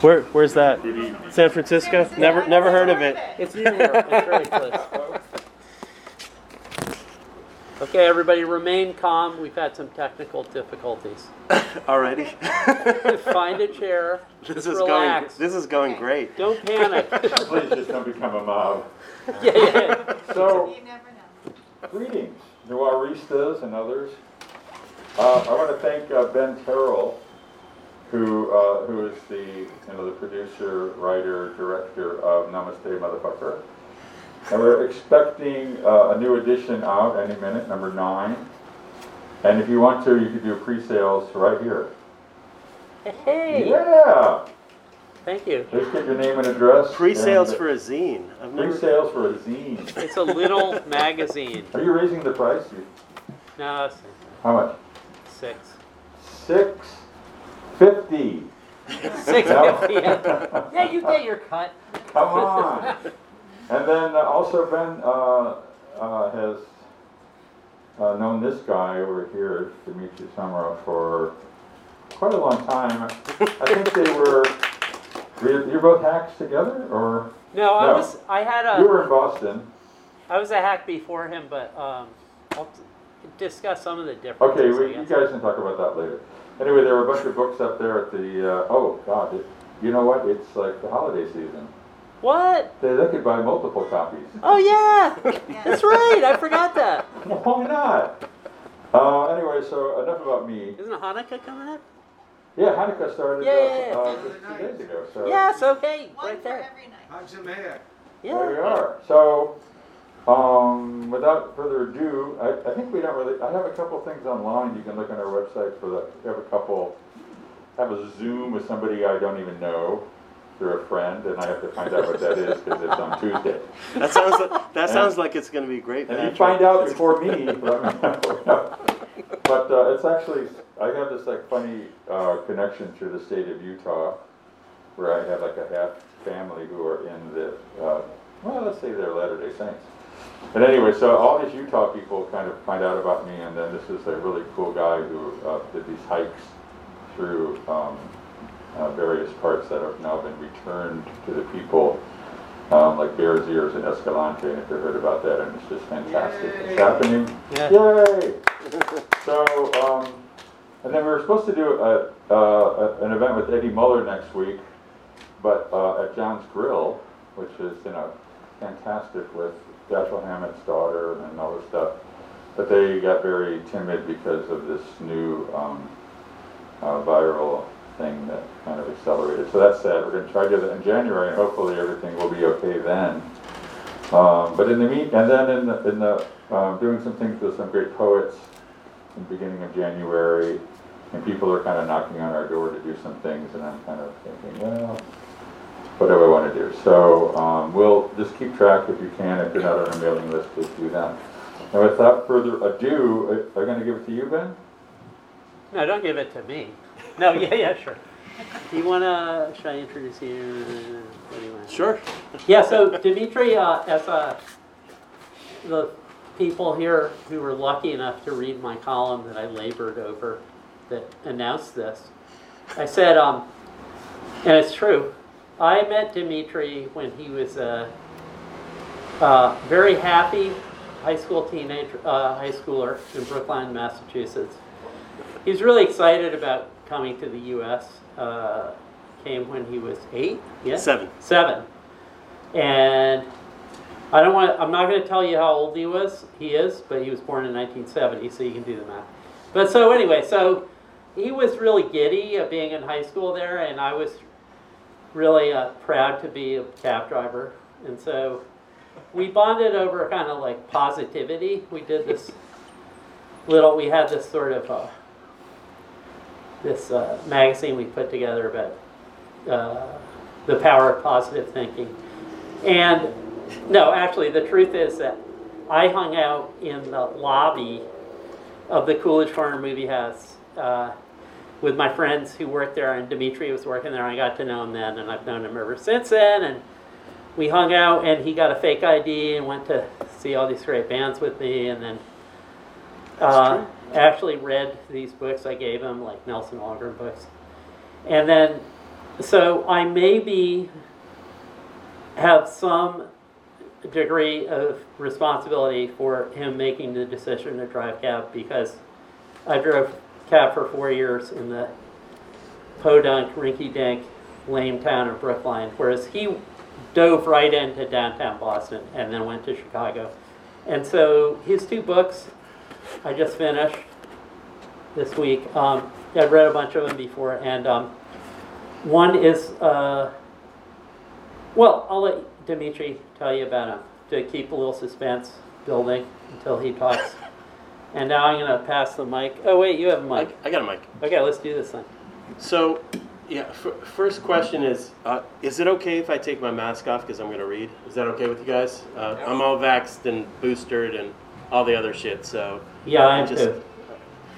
Where, where's that? San Francisco? Never, never heard of it. It's New York. It's very close. Okay, everybody, remain calm. We've had some technical difficulties. Already? Find a chair. This Just is going, this is going great. Don't panic. Please just don't become a mob. yeah, yeah. So, You never know. greetings, Noiristas and others. Uh, I want to thank uh, Ben Terrall, who, uh, who is the, you know, the producer, writer, director of Namaste Motherfucker. And we're expecting uh, a new edition out any minute, number nine. And if you want to, you could do pre-sales right here. Hey, Yeah, thank you. just get your name and address. Pre-sales and- for a zine. I've Pre-sales for a zine. It's a little magazine. Are you raising the price? No, How much? six. Six fifty. Six fifty. Yeah, you get your cut. Come on. And then uh, also Ben uh, uh, has uh, known this guy over here, Dimitri Samarov, for quite a long time. I think they were, were you both hacks together, or No, I No. was. I had you a. were in Boston? I was a hack before him, but um, I'll t- discuss some of the differences. Okay, we, you guys can talk about that later. Anyway, there were a bunch of books up there at the, uh, oh, God, it, you know what? It's like the holiday season. What? They, they could buy multiple copies. Oh yeah, that's right. I forgot that. Why not? Uh, anyway, so enough about me. Isn't Hanukkah coming up? Yeah, Hanukkah started Yeah, uh, yeah, yeah. uh, just two days ago. So Yes. Okay. One Right for there. every night. How's the mayor? there we are. So um, without further ado, I, I think we don't really. I have a couple things online. You can look on our website for that. We have a couple. Have a Zoom with somebody I don't even know. They're a friend, and I have to find out what that is because it's on Tuesday. that sounds, like- that sounds like it's gonna be great, And you find out before me, but, but uh, it's actually, I have this like funny uh, connection to the state of Utah, where I have like a half family who are in the, uh, well, let's say they're Latter-day Saints. But anyway, so all these Utah people kind of find out about me, and then this is a really cool guy who uh, did these hikes through um, uh, various parts that have now been returned to the people um, like Bears Ears and Escalante, and if you've heard about that, and it's just fantastic. Yay. It's happening. Yeah. Yay! So, um, and then we were supposed to do a, uh, a- an event with Eddie Muller next week, but uh, at John's Grill, which is, you know, fantastic with Dashiell Hammett's daughter and all this stuff. But they got very timid because of this new um, uh, viral thing that kind of accelerated. So that's sad. We're going to try to do that in January, and hopefully everything will be okay then. Um, but in the meet, and then in the, in the um, doing some things with some great poets in the beginning of January, and people are kind of knocking on our door to do some things, and I'm kind of thinking, well, what do I want to do? So um, we'll just keep track if you can. If you're not on a mailing list, please do that. And without further ado, are, are going to give it to you, Ben? No, don't give it to me. No. Yeah. Yeah. Sure. Do you wanna? Should I introduce you? What do you want? Sure. Yeah, so Dimitri, uh, as uh, the people here who were lucky enough to read my column that I labored over that announced this, I said, um, and it's true, I met Dimitri when he was a, a very happy high school teenager, uh, high schooler in Brookline, Massachusetts. He was really excited about coming to the U.S. Uh, came when he was eight. Yeah, Seven. Seven. And I don't want. I'm not going to tell you how old he was. He is, but he was born in 1970, so you can do the math. But so anyway, so he was really giddy of being in high school there, and I was really uh, proud to be a cab driver. And so we bonded over kind of like positivity. We did this little. We had this sort of uh, this uh, magazine we put together about uh, the power of positive thinking. And no, actually, the truth is that I hung out in the lobby of the Coolidge Corner Movie House uh, with my friends who worked there, and Dimitri was working there. I got to know him then, and I've known him ever since then. And we hung out, and he got a fake ID and went to see all these great bands with me, and then uh, actually read these books I gave him, like Nelson Algren books. And then so I maybe have some degree of responsibility for him making the decision to drive cab because I drove cab for four years in the podunk, rinky-dink, lame town of Brookline, whereas he dove right into downtown Boston and then went to Chicago. And so his two books, I just finished this week. Um, I've read a bunch of them before, and um, one is, uh, well, I'll let Dimitri tell you about him to keep a little suspense building until he talks. And now I'm going to pass the mic. Oh, wait, you have a mic. I got a mic. Okay, let's do this then. So, yeah, f- first question is, uh, is it okay if I take my mask off because I'm going to read? Is that okay with you guys? Uh, I'm all vaxxed and boosted and all the other shit, so. Yeah, I am Just- too.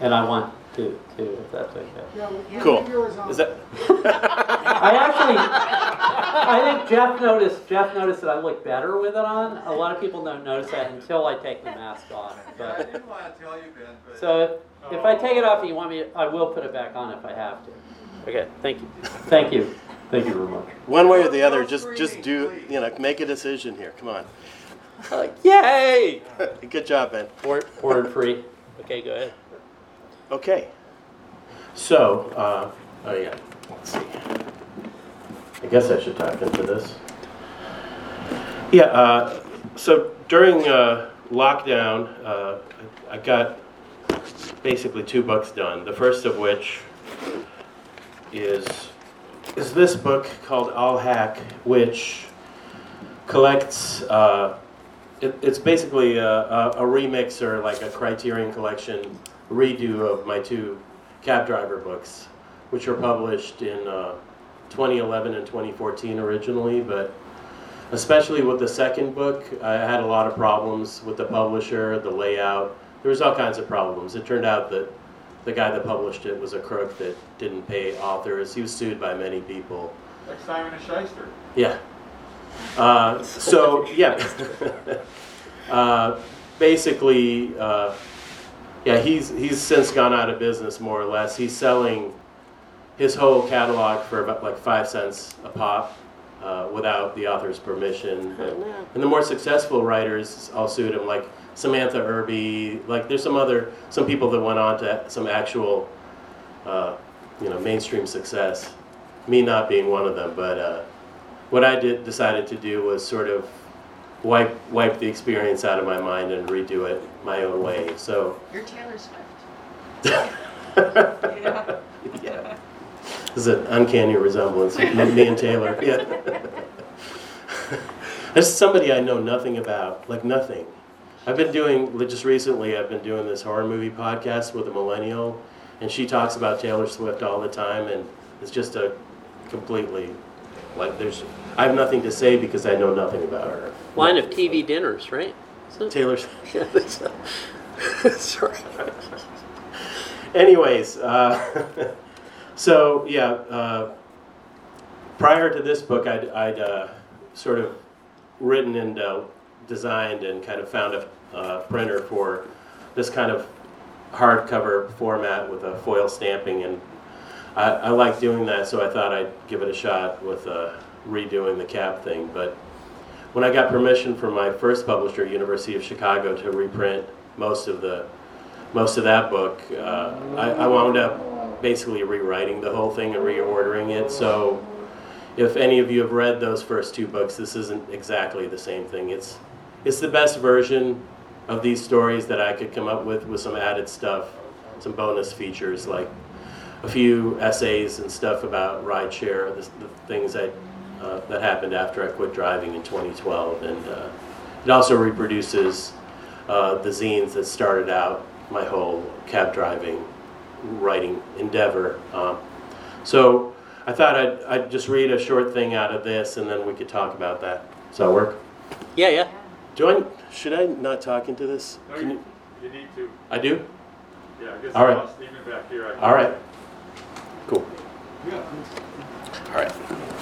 And I want to, too, if that's okay. Yeah, yeah, Cool. leave yours on. Is that? I actually, I think Jeff noticed, Jeff noticed that I look better with it on. A lot of people don't notice that until I take the mask off. I But, didn't want to tell you, Ben, but. so if, if I take it off and you want me, I will put it back on if I have to. Okay, thank you. Thank you. Thank you very much. One way or the other, just just do you know make a decision here. Come on. Uh, yay! Good job, Ben. Pour, pour it free. Okay, go ahead. Okay. So, uh, oh yeah. Let's see. I guess I should talk into this. Yeah. Uh, so during uh, lockdown, uh, I got basically two books done. The first of which is is this book called All Hack, which collects. Uh, it, it's basically a, a, a remix or like a Criterion Collection redo of my two cab driver books, which were published in uh, 2011 and 2014 originally, but especially with the second book, I had a lot of problems with the publisher, the layout. There was all kinds of problems. It turned out that the guy that published it was a crook that didn't pay authors. He was sued by many people. Like Simon and Shyster. Yeah. Uh, so yeah. uh, basically, uh, yeah, he's he's since gone out of business more or less. He's selling his whole catalog for about like five cents a pop. Uh, without the author's permission, and the more successful writers all sued him, like Samantha Irby. Like there's some other some people that went on to some actual, uh, you know, mainstream success. Me not being one of them, but uh, what I did decided to do was sort of wipe wipe the experience out of my mind and redo it my own way. So You're Taylor Swift. yeah, Yeah. Is an uncanny resemblance me me and Taylor. Yeah, that's somebody I know nothing about, like nothing. I've been doing just recently. I've been doing this horror movie podcast with a millennial, and she talks about Taylor Swift all the time, and it's just a completely like there's. I have nothing to say because I know nothing about her. Line of TV dinners, right? Taylor. Yeah, that's, sorry. Anyways, uh, so yeah, uh, prior to this book, I'd, I'd uh, sort of written and uh, designed and kind of found a uh, printer for this kind of hardcover format with a foil stamping, and I, I like doing that, so I thought I'd give it a shot with uh, redoing the cap thing. But when I got permission from my first publisher, University of Chicago, to reprint most of the most of that book, uh, I, I wound up basically rewriting the whole thing and reordering it. So, if any of you have read those first two books, this isn't exactly the same thing. It's it's the best version of these stories that I could come up with with some added stuff, some bonus features like a few essays and stuff about rideshare, the, the things that uh, that happened after I quit driving in 2012, and uh, it also reproduces uh, the zines that started out my whole cab driving writing endeavor. Um, so I thought I'd, I'd just read a short thing out of this, and then we could talk about that. Does that work? Yeah, yeah. Do I? Should I not talk into this? No, Can you, you, you need to. I do. Yeah, I guess All right. I'll Stephen back here. I All right. Cool. Yeah. All right.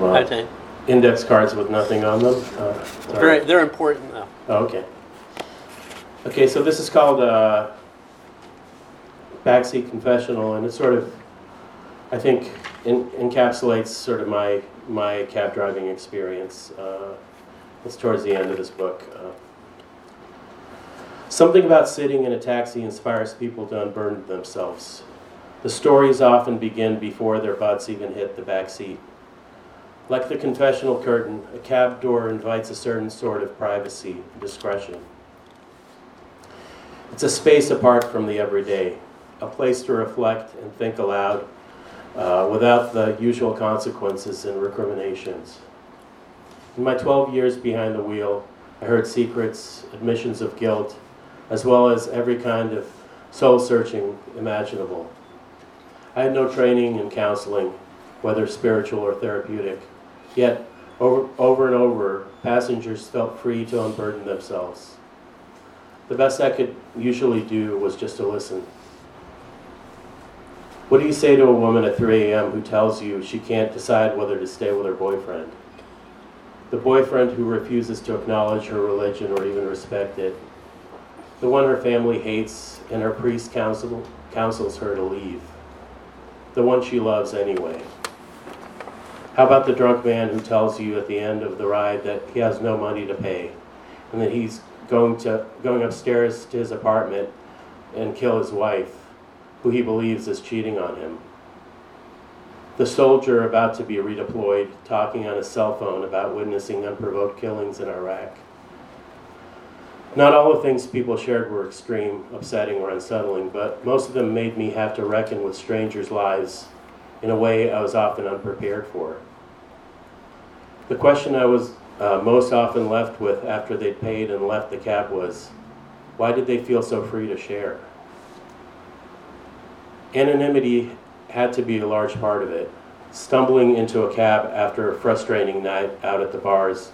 Uh, Okay. index cards with nothing on them. Uh. Very, they're important though. Oh, okay. Okay, so this is called uh, Backseat Confessional, and it sort of, I think, en- encapsulates sort of my my cab driving experience. Uh, it's towards the end of this book. Uh, something about sitting in a taxi inspires people to unburden themselves. The stories often begin before their butts even hit the back seat. Like the confessional curtain, a cab door invites a certain sort of privacy, discretion. It's a space apart from the everyday, a place to reflect and think aloud uh, without the usual consequences and recriminations. In my 12 years behind the wheel, I heard secrets, admissions of guilt, as well as every kind of soul searching imaginable. I had no training in counseling, whether spiritual or therapeutic. Yet, over, over and over, passengers felt free to unburden themselves. The best I could usually do was just to listen. What do you say to a woman at 3 a.m. who tells you she can't decide whether to stay with her boyfriend? The boyfriend who refuses to acknowledge her religion or even respect it. The one her family hates and her priest counsel, counsels her to leave. The one she loves anyway. How about the drunk man who tells you at the end of the ride that he has no money to pay and that he's going to going upstairs to his apartment and kill his wife, who he believes is cheating on him? The soldier about to be redeployed talking on his cell phone about witnessing unprovoked killings in Iraq. Not all the things people shared were extreme, upsetting, or unsettling, but most of them made me have to reckon with strangers' lives in a way I was often unprepared for. The question I was uh, most often left with after they'd paid and left the cab was, why did they feel so free to share? Anonymity had to be a large part of it. Stumbling into a cab after a frustrating night out at the bars,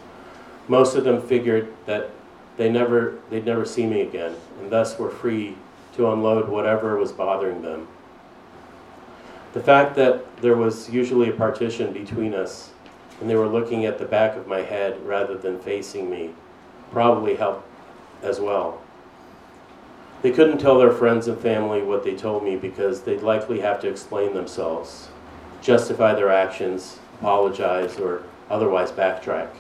most of them figured that they never, they'd never see me again, and thus were free to unload whatever was bothering them. The fact that there was usually a partition between us and they were looking at the back of my head rather than facing me probably helped as well. They couldn't tell their friends and family what they told me because they'd likely have to explain themselves, justify their actions, apologize, or otherwise backtrack.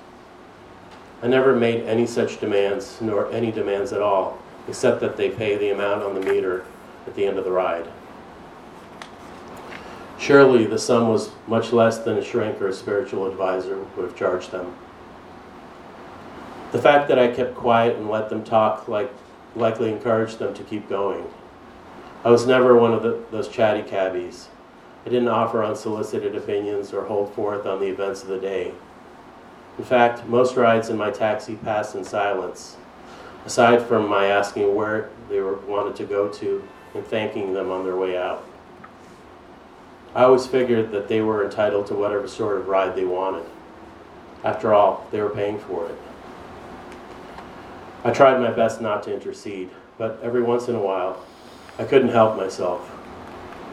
I never made any such demands, nor any demands at all, except that they pay the amount on the meter at the end of the ride. Surely the sum was much less than a shrink or a spiritual advisor would have charged them. The fact that I kept quiet and let them talk like, likely encouraged them to keep going. I was never one of the, those chatty cabbies. I didn't offer unsolicited opinions or hold forth on the events of the day. In fact, most rides in my taxi passed in silence, aside from my asking where they were, wanted to go to and thanking them on their way out. I always figured that they were entitled to whatever sort of ride they wanted. After all, they were paying for it. I tried my best not to intercede, but every once in a while, I couldn't help myself.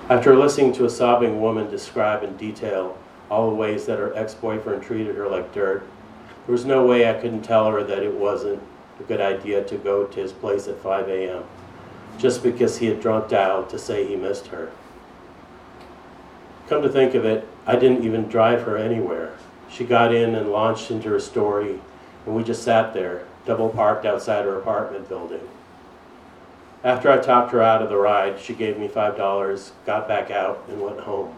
After listening to a sobbing woman describe in detail all the ways that her ex boyfriend treated her like dirt, there was no way I couldn't tell her that it wasn't a good idea to go to his place at 5 a.m. just because he had drunk dialed to say he missed her. Come to think of it, I didn't even drive her anywhere. She got in and launched into her story, and we just sat there, double parked outside her apartment building. After I talked her out of the ride, she gave me $5, got back out, and went home.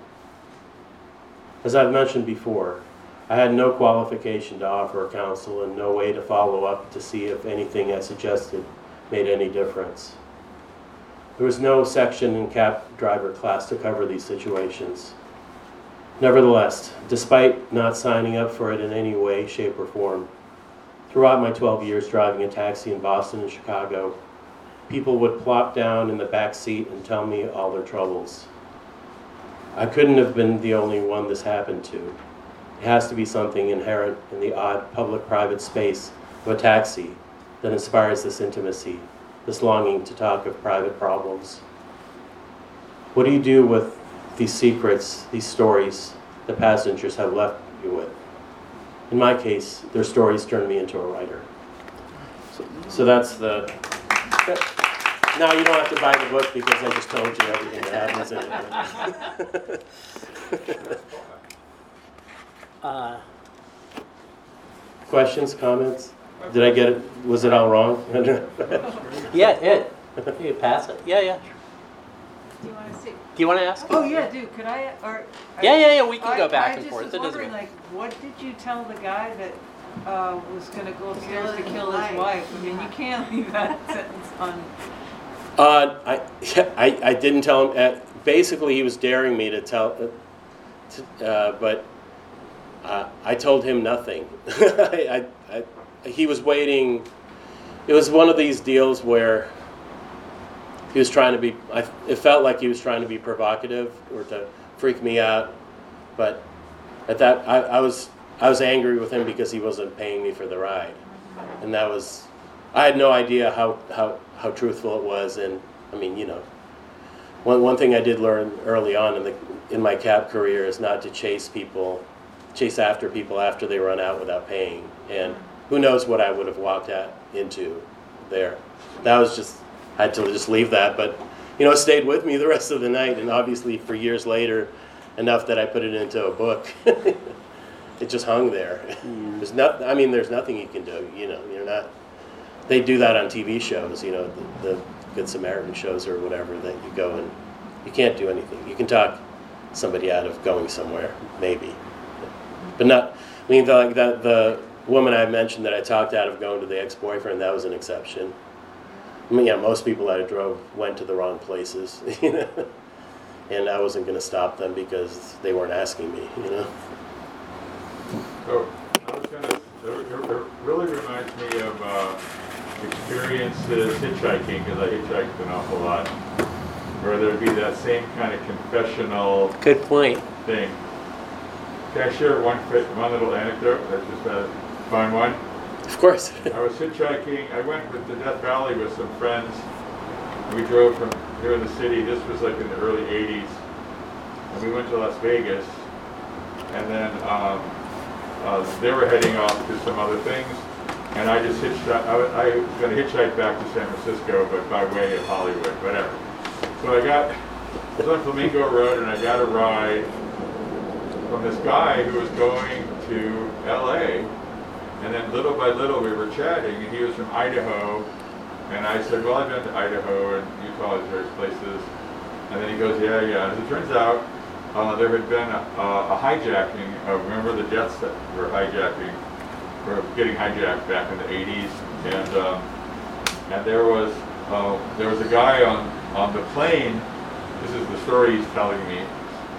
As I've mentioned before, I had no qualification to offer counsel and no way to follow up to see if anything I suggested made any difference. There was no section in cab driver class to cover these situations. Nevertheless, despite not signing up for it in any way, shape, or form, throughout my 12 years driving a taxi in Boston and Chicago, people would plop down in the back seat and tell me all their troubles. I couldn't have been the only one this happened to. It has to be something inherent in the odd public private space of a taxi that inspires this intimacy, this longing to talk of private problems. What do you do with these secrets, these stories the passengers have left you with. In my case, their stories turned me into a writer. So, so that's the. that- now you don't have to buy the book because I just told you everything that happens in it. Uh, Questions, comments? Did I get it? Was it all wrong? yeah, it. You pass it? Yeah, yeah. Do you want to see? Do you want to ask? Oh, yeah, dude, could I, or? Yeah, yeah, yeah. We can I- go back and forth. I It just was doesn't wondering, matter. like, what did you tell the guy that uh, was gonna go upstairs to kill his wife? I mean, you can't leave that sentence on, Uh, I, I, I didn't tell him. Uh, basically, he was daring me to tell, uh, to, uh, but uh, I told him nothing. I, I, I, he was waiting. It was one of these deals where he was trying to be. I, it felt like he was trying to be provocative or to freak me out. But at that, I, I was I was angry with him because he wasn't paying me for the ride, and that was I had no idea how, how, how truthful it was, and I mean, you know, one, one thing I did learn early on in the in my cab career is not to chase people, chase after people after they run out without paying, and who knows what I would have walked at into there. That was just had to just leave that, but you know, stayed with me the rest of the night, and obviously for years later, enough that I put it into a book. it just hung there. Mm. There's not. I mean, there's nothing you can do. You know, you're not they do that on TV shows, you know, the, the Good Samaritan shows or whatever, that you go and you can't do anything. You can talk somebody out of going somewhere, maybe. But not, I mean, the, like that, the woman I mentioned that I talked out of going to the ex boyfriend, that was an exception. I mean, yeah, most people that I drove went to the wrong places, you know, and I wasn't going to stop them because they weren't asking me, you know. So, I was gonna, it it- it really reminds me of, uh, experiences hitchhiking, because I hitchhiked an awful lot, where there'd be that same kind of confessional Good point. thing. Can I share one quick, one little anecdote? That's just a fun one. Of course. I was hitchhiking, I went the Death Valley with some friends. We drove from here in the city, this was like in the early eighties. And we went to Las Vegas. And then, um, uh, they were heading off to some other things. And I just hitched, I I was gonna hitchhike back to San Francisco, but by way of Hollywood, whatever. So I got, I was on Flamingo Road and I got a ride from this guy who was going to LA. And then little by little we were chatting, and he was from Idaho. And I said, Well, I've been to Idaho and Utah and various places. And then he goes, Yeah, yeah. As it turns out, uh, there had been a, a hijacking. Remember the jets that were hijacking, were getting hijacked back in the 80s. And, um, and there was uh, there was a guy on, on the plane. This is the story he's telling me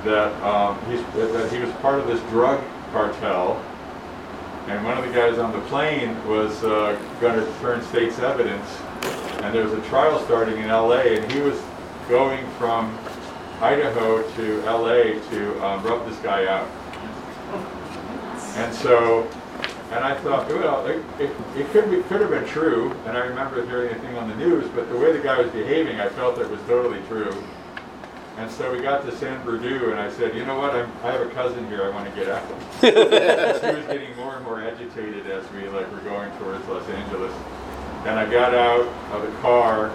that um, he's, that he was part of this drug cartel and one of the guys on the plane was uh, going to turn state's evidence, and there was a trial starting in L.A., and he was going from Idaho to L.A. to um, rub this guy out. And so, and I thought, well, it, it, it could be, could have been true, and I remember hearing a thing on the news, but the way the guy was behaving, I felt it was totally true. And so we got to San Bernardino, and I said, you know what, I'm, I have a cousin here, I want to get out. he was getting more and more agitated as we like were going towards Los Angeles. And I got out of the car,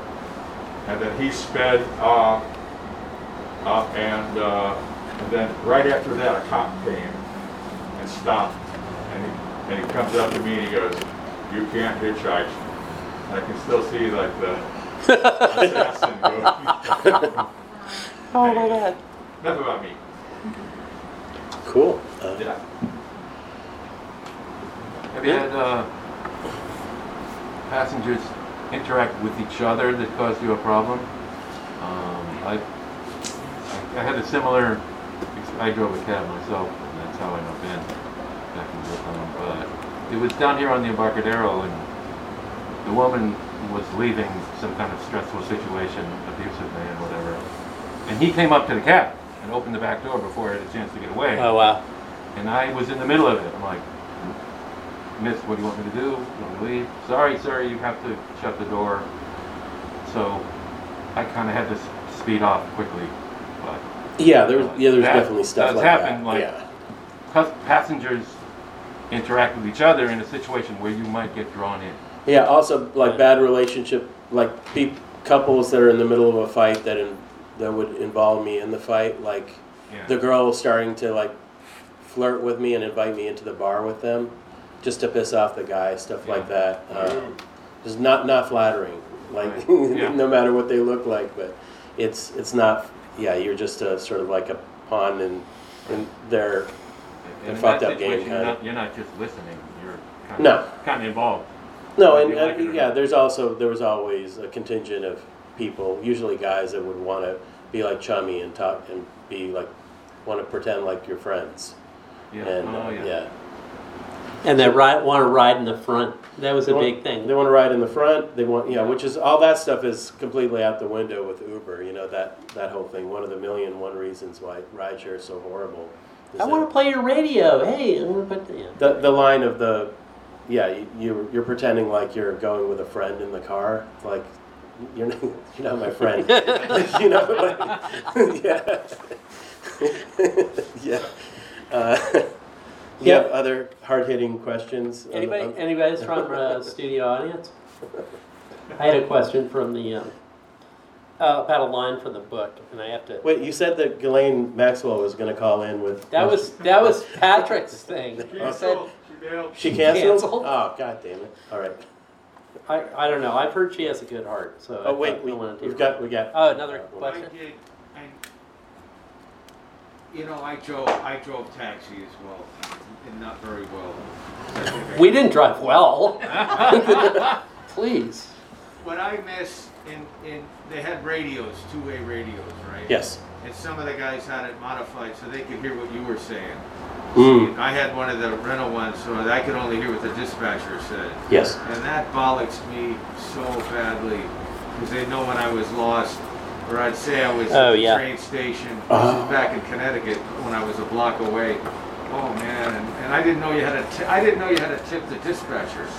and then he sped off, uh, and, uh, and then right after that, a cop came and stopped, and he, and he comes up to me and he goes, "You can't hitchhike." And I can still see like the assassin go. Oh my god. Enough about me. Cool. Uh, Yeah. Have you had uh, passengers interact with each other that caused you a problem? Um, I, I I had a similar, I drove a cab myself, and that's how I know Ben back in Brooklyn. But it was down here on the Embarcadero, and the woman was leaving some kind of stressful situation, abusive man, whatever. And he came up to the cab and opened the back door before I had a chance to get away. Oh wow. And I was in the middle of it. I'm like, Miss, what do you want me to do? You want me to leave? Sorry, sir, you have to shut the door. So I kind of had to speed off quickly. But Yeah, there's yeah, there's That definitely stuff does like happen, that. like- yeah. passengers interact with each other in a situation where you might get drawn in. Yeah, also like bad relationship, like peop couples that are in the middle of a fight that in, that would involve me in the fight. Like Yeah. the girl starting to like flirt with me and invite me into the bar with them, just to piss off the guy, stuff like that. Uh, just not not flattering. Like Right. Yeah. no matter what they look like, but it's it's not. Yeah, you're just a sort of like a pawn in in their And in fucked up game, situation, you're kinda. not, you're not just listening, you're kind No. of, kind of involved. No, and, like and yeah, not. there's also there was always a contingent of people, usually guys that would want to be like chummy and talk and be like want to pretend like you're friends. Yeah. And oh, uh, yeah. yeah, And they ride, want to ride in the front. That was They a want- big thing. They want to ride in the front. They want yeah, which is all that stuff is completely out the window with Uber. You know that that whole thing. One of the million and one reasons why rideshare is so horrible. is I want to play your radio. Hey, I want to put the, yeah. the the line of the yeah you, you you're pretending like you're going with a friend in the car like you're not, you're not my friend you know like, yeah yeah uh, you have other hard-hitting questions Anybody, um, anybody's from uh, studio audience? I had a question from the um, uh, about a line from the book, and I have to. wait you said that Ghislaine Maxwell was going to call in with That was that was Patrick's thing. He said, she canceled? Canceled. oh god damn it all right I, I don't know. I've heard she has a good heart, so. Oh, I oh wait thought we, I wanted to we've hear got we got Oh, another Well, I question. did, I, you know, I drove, I drove taxi as well, and not very well. We didn't drive well. Please. What I miss in, in, they had radios, two-way radios, right? yes And some of the guys had it modified so they could hear what you were saying. Mm. I had one of the rental ones, so I could only hear what the dispatcher said. yes And that bollocks me so badly, because they know when I was lost, or I'd say I was Oh, at the yeah. train station, this Oh. is back in Connecticut, when I was a block away. Oh, man, and, and I didn't know you had to, I didn't know you had to tip the dispatchers.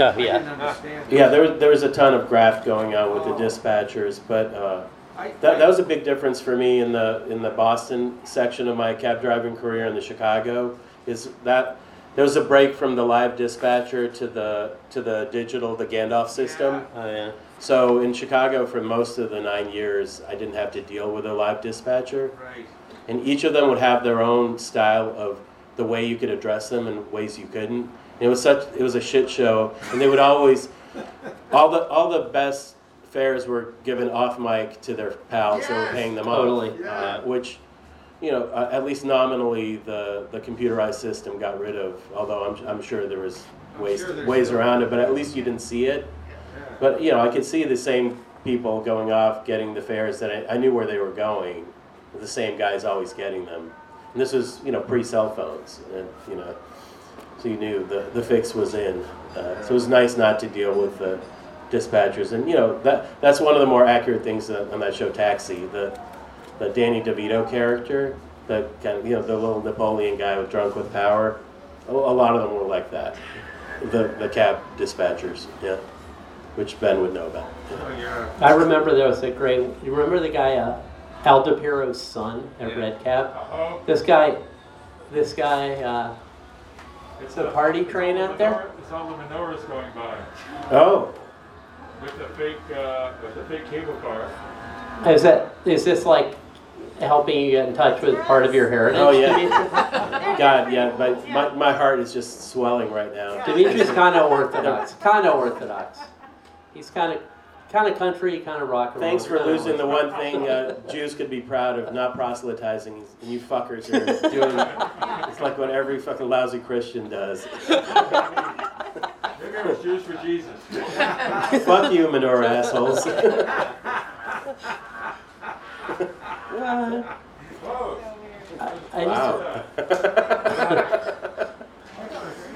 Oh I didn't yeah. understand. Yeah, there was, there was a ton of graft going on with Oh. the dispatchers, but uh, I- that, that was a big difference for me in the in the Boston section of my cab driving career in the Chicago. Is that there was a break from the live dispatcher to the to the digital the Gandalf system. Oh yeah. So in Chicago, for most of the nine years, I didn't have to deal with a live dispatcher, Right. and each of them would have their own style of the way you could address them and ways you couldn't. It was such it was a shit show, and they would always all the all the best fares were given off mic to their pals who were paying them Totally. off, uh, which you know uh, at least nominally the the computerized system got rid of. Although I'm I'm sure there was I'm ways sure ways around it, but at least you didn't see it. Yeah. But you know, I could see the same people going off, getting the fares that I, I knew where they were going. The same guys always getting them. And this was, you know, pre-cell phones, and you know, so you knew the the fix was in. Uh, so it was nice not to deal with the dispatchers, and you know that that's one of the more accurate things that, on that show, Taxi. The the Danny DeVito character, the kind of you know the little Napoleon guy with drunk with power. A, a lot of them were like that. The the cab dispatchers, yeah which Ben would know about. Oh, yeah. I remember there was a great. You remember the guy, uh, Al DePiero's son at Yeah. Red Cab? Uh-oh. This guy, this guy. Uh, It's the a- party it's train the out there? It's all the menorahs going by Oh, with the fake, uh, with the fake cable car. is that is this like helping you get in touch with part of your heritage? Oh, yeah. God, yeah, my, my, my heart is just swelling right now. Dimitri's kind of orthodox. Kind of orthodox. He's kind of kind of country, kind of rock and roll. Thanks for losing the one thing uh, Jews could be proud of, not proselytizing, and you fuckers are doing. It's like what every fucking lousy Christian does. Maybe it was Jews for Jesus. Fuck you, menorah assholes. Uh, Whoa. I, I wow.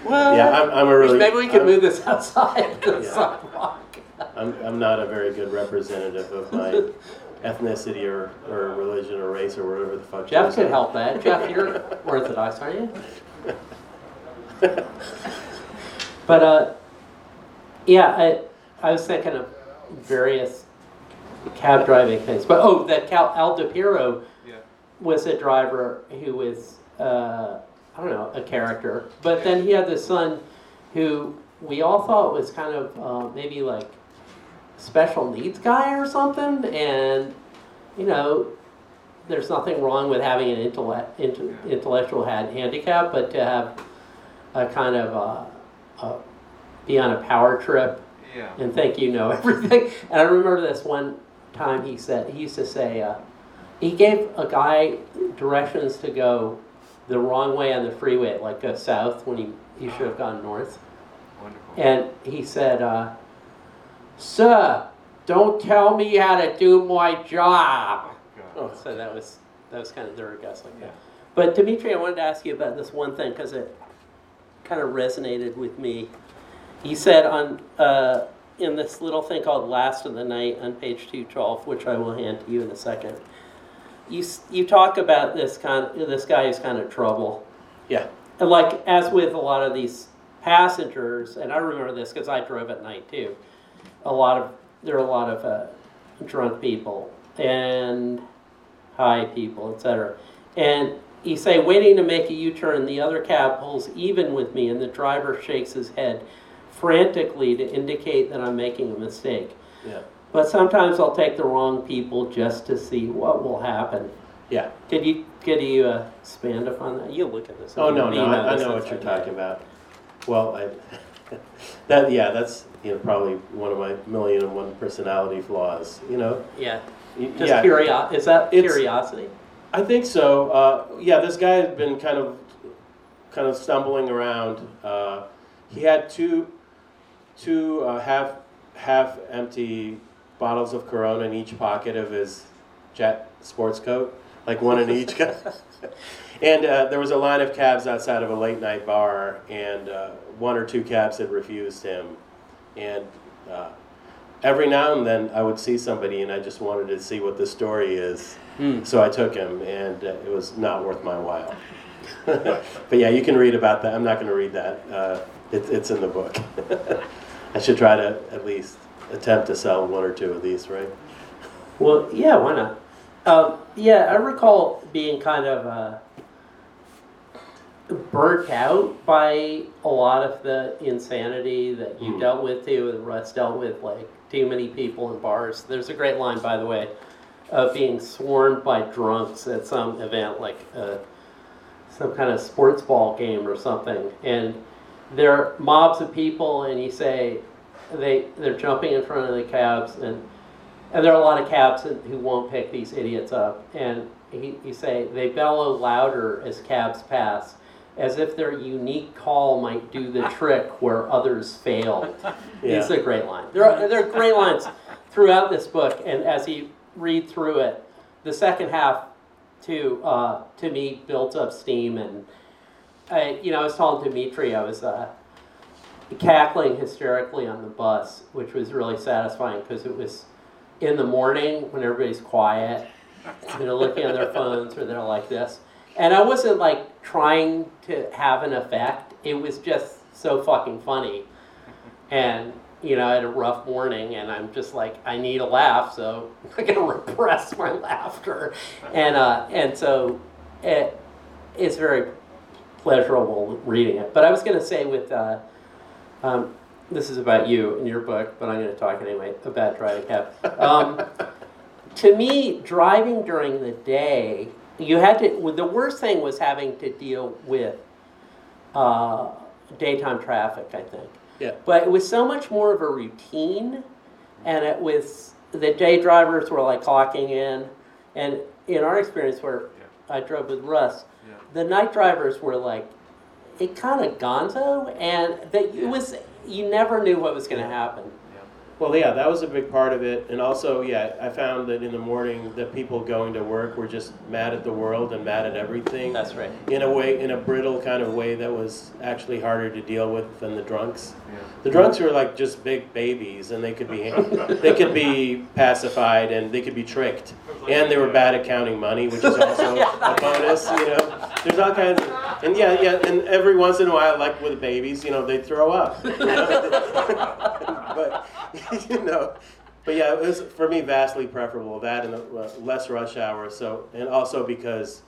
well, yeah, I'm, I'm a really. maybe we can I'm, move this outside the Yeah. sidewalk. I'm, I'm not a very good representative of my ethnicity or, or religion or race or whatever the fuck. Jeff Jews could help that. Jeff, you're orthodox, aren't you? But uh, yeah, I I was thinking of various cab driving things. But oh, that Cal, Al DePiro Yeah. was a driver who was uh, I don't know a character. But then he had this son who we all thought was kind of uh, maybe like special needs guy or something. And, you know, there's nothing wrong with having an intellect, inte- intellectual had handicap, but to have a kind of uh, be on a power trip Yeah. and think you know everything. And I remember this one time he said, he used to say, uh, he gave a guy directions to go the wrong way on the freeway, like go south when he, he should have gone north. Wonderful. And he said, uh, Sir, don't tell me how to do my job. Oh. So that was that was kind of their guess like Yeah. that. But Dimitri, I wanted to ask you about this one thing because it kind of resonated with me. You said on uh, in this little thing called "Last of the Night" on page two twelve, which I will hand to you in a second. You you talk about this kind this guy is kind of trouble. Yeah. And like as with a lot of these passengers, and I remember this because I drove at night too. A lot of there are a lot of uh, drunk people and high people, etc. And you say waiting to make a U-turn, the other cab pulls even with me, and the driver shakes his head frantically to indicate that I'm making a mistake. Yeah. But sometimes I'll take the wrong people just to see what will happen. Yeah. Could you could you uh, expand upon that? You look at this. Oh, no, no, I, I know what you're out. talking about. Well, I, that, yeah, that's, you know, probably one of my million and one personality flaws, you know? Yeah, just yeah, curiosity. Is that It's- curiosity? I think so. Uh, yeah, this guy had been kind of, kind of stumbling around. Uh, he had two, two uh, half, half empty bottles of Corona in each pocket of his jet sports coat, like one in each. and uh, there was a line of cabs outside of a late night bar, and uh, one or two cabs had refused him, and. Uh, Every now and then, I would see somebody, and I just wanted to see what the story is. Hmm. So I took him, and uh, it was not worth my while. but yeah, you can read about that. I'm not going to read that. Uh, it, it's in the book. I should try to at least attempt to sell one or two of these, right? Well, yeah, why not? Um, yeah, I recall being kind of uh, burnt out by a lot of the insanity that you Hmm. dealt with too, and Russ dealt with, like too many people in bars. There's a great line, by the way, of being swarmed by drunks at some event, like uh, some kind of sports ball game or something, and there are mobs of people, and you say they they're jumping in front of the cabs and and there are a lot of cabs who who won't pick these idiots up. And he, he say they bellow louder as cabs pass, as if their unique call might do the trick where others failed. It's a great line. There are, there are great lines throughout this book, and as you read through it, the second half, to uh, to me, built up steam. And I, you know, I was telling Dimitri, I was uh, cackling hysterically on the bus, which was really satisfying because it was in the morning when everybody's quiet, you know, looking on their phones or they're like this. And I wasn't like trying to have an effect. It was just so fucking funny. And, you know, I had a rough morning and I'm just like, I need a laugh, so I'm gonna repress my laughter. And uh, and so it it's very pleasurable reading it. But I was gonna say with uh, um, this is about you in your book, but I'm going to talk anyway about driving cab. Um, to me, driving during the day, you had to. well, The worst thing was having to deal with uh, daytime traffic. I think. Yeah. But it was so much more of a routine, and it was the day drivers were like clocking in, and in our experience where I drove with Russ, Yeah. the night drivers were like it kind of gonzo, and that it was you never knew what was going to happen. Well, yeah, that was a big part of it. And also, yeah, I found that in the morning, the people going to work were just mad at the world and mad at everything. That's right. in a way, in a brittle kind of way that was actually harder to deal with than the drunks. Yeah. The drunks were like just big babies, and they could be they could be pacified and they could be tricked, and they were bad at counting money, which is also a bonus. You know, there's all kinds of, and yeah, yeah, and every once in a while, like with babies, you know, they throw up. you know? but you know, but yeah, it was for me vastly preferable that and uh, less rush hour. So, and also because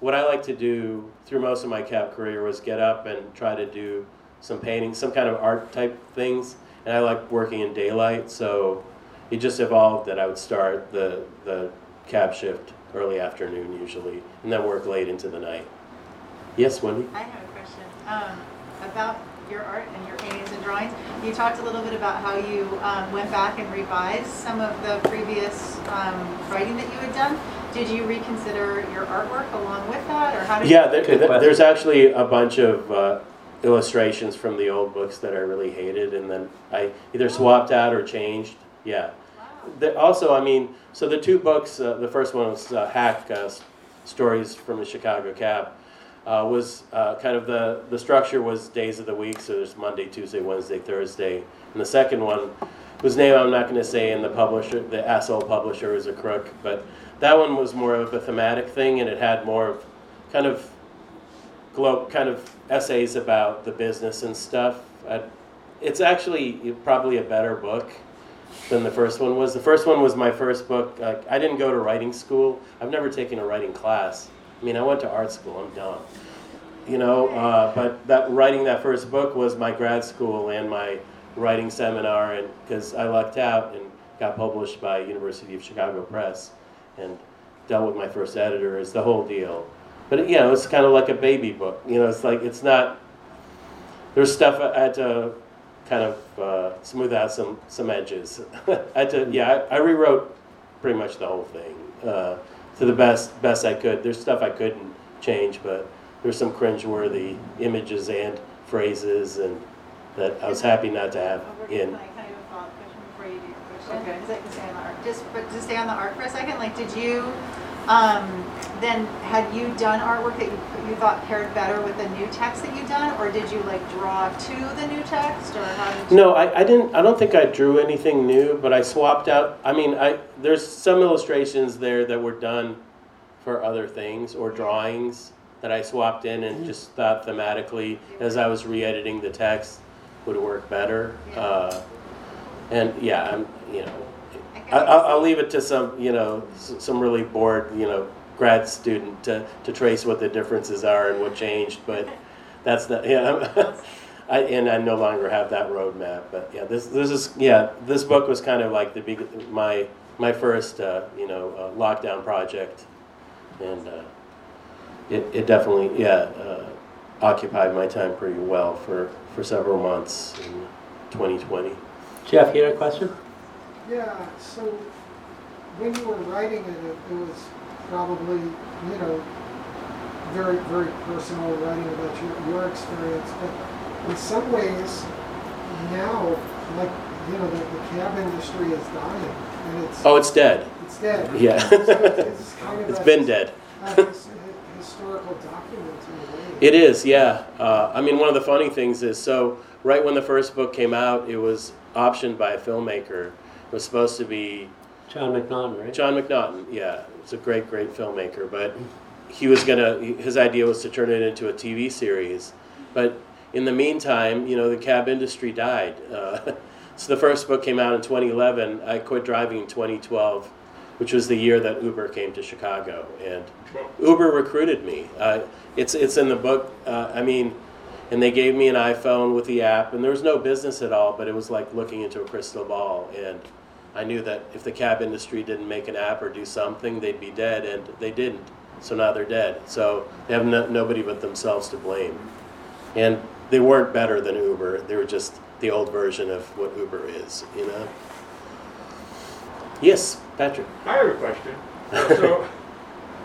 what I like to do through most of my cab career was get up and try to do some painting, some kind of art type things. And I like working in daylight, so it just evolved that I would start the, the cab shift early afternoon usually, and then work late into the night. Yes, Wendy? I have a question um, about your art and your paintings and drawings. You talked a little bit about how you um, went back and revised some of the previous um, writing that you had done. Did you reconsider your artwork along with that, or how did Yeah, you? there, there- there's actually a bunch of uh, illustrations from the old books that I really hated, and then I either swapped out or changed. Yeah. Wow. The, also, I mean, so the two books, uh, the first one was uh, Hack uh, Stories from the Chicago Cab, uh, was uh, kind of the, the structure was days of the week, so there's Monday, Tuesday, Wednesday, Thursday. And the second one, whose name I'm not going to say, and the publisher, the asshole publisher is a crook, but that one was more of a thematic thing, and it had more of kind of glo- kind of essays about the business and stuff. I, it's actually probably a better book than the first one was. The first one was my first book. Uh, I didn't go to writing school. I've never taken a writing class. I mean, I went to art school. I'm dumb. You know, uh, but that writing that first book was my grad school and my writing seminar, and because I lucked out and got published by University of Chicago Press, and dealt with my first editor is the whole deal. But you know, it's kind of like a baby book. You know, it's like it's not. There's stuff I had to kind of uh, smooth out some some edges. I had to, yeah, I, I rewrote pretty much the whole thing uh, to the best best I could. There's stuff I couldn't change, but there's some cringeworthy images and phrases, and that I was happy not to have Over- in. Can I kind of follow up question before you do your question? Okay. Is that can stay on the art? Just, but to stay on the art for a second, like, did you, um, then, had you done artwork that you, you thought paired better with the new text that you'd done? Or did you like draw to the new text, or how did you? No, I, I didn't. I don't think I drew anything new, but I swapped out. I mean, I there's some illustrations there that were done for other things or drawings that I swapped in and just thought thematically as I was re-editing the text would work better. Uh, and yeah, I'm you know, I, I'll, I'll leave it to some you know some really bored you know grad student to, to trace what the differences are and what changed, but that's the yeah. I, and I no longer have that roadmap, but yeah, this this is yeah, this book was kind of like the big my my first uh, you know uh, lockdown project, and uh, it it definitely yeah uh, occupied my time pretty well for for several months in 2020. Jeff, you had a question? Yeah, so when you were writing it, it, it was probably, you know, very, very personal writing about your, your experience, but in some ways, now, like, you know, the, the cab industry is dying, and it's, Oh, it's dead. it's dead. Yeah, So it's kind of it's a been dead. historical document in a way. It is, yeah. Uh, I mean, one of the funny things is so right when the first book came out, it was optioned by a filmmaker. Was supposed to be John McNaughton, right? John McNaughton. Yeah, it's a great, great filmmaker. But he was gonna. His idea was to turn it into a TV series. But in the meantime, you know, the cab industry died. Uh, so the first book came out in 2011. I quit driving in 2012, which was the year that Uber came to Chicago, and Uber recruited me. Uh, it's it's in the book. Uh, I mean, and they gave me an iPhone with the app, and there was no business at all, but it was like looking into a crystal ball. And I knew that if the cab industry didn't make an app or do something, they'd be dead, and they didn't. So now they're dead. So they have no, nobody but themselves to blame. And they weren't better than Uber. They were just the old version of what Uber is, you know. Yes, Patrick. I have a question. So,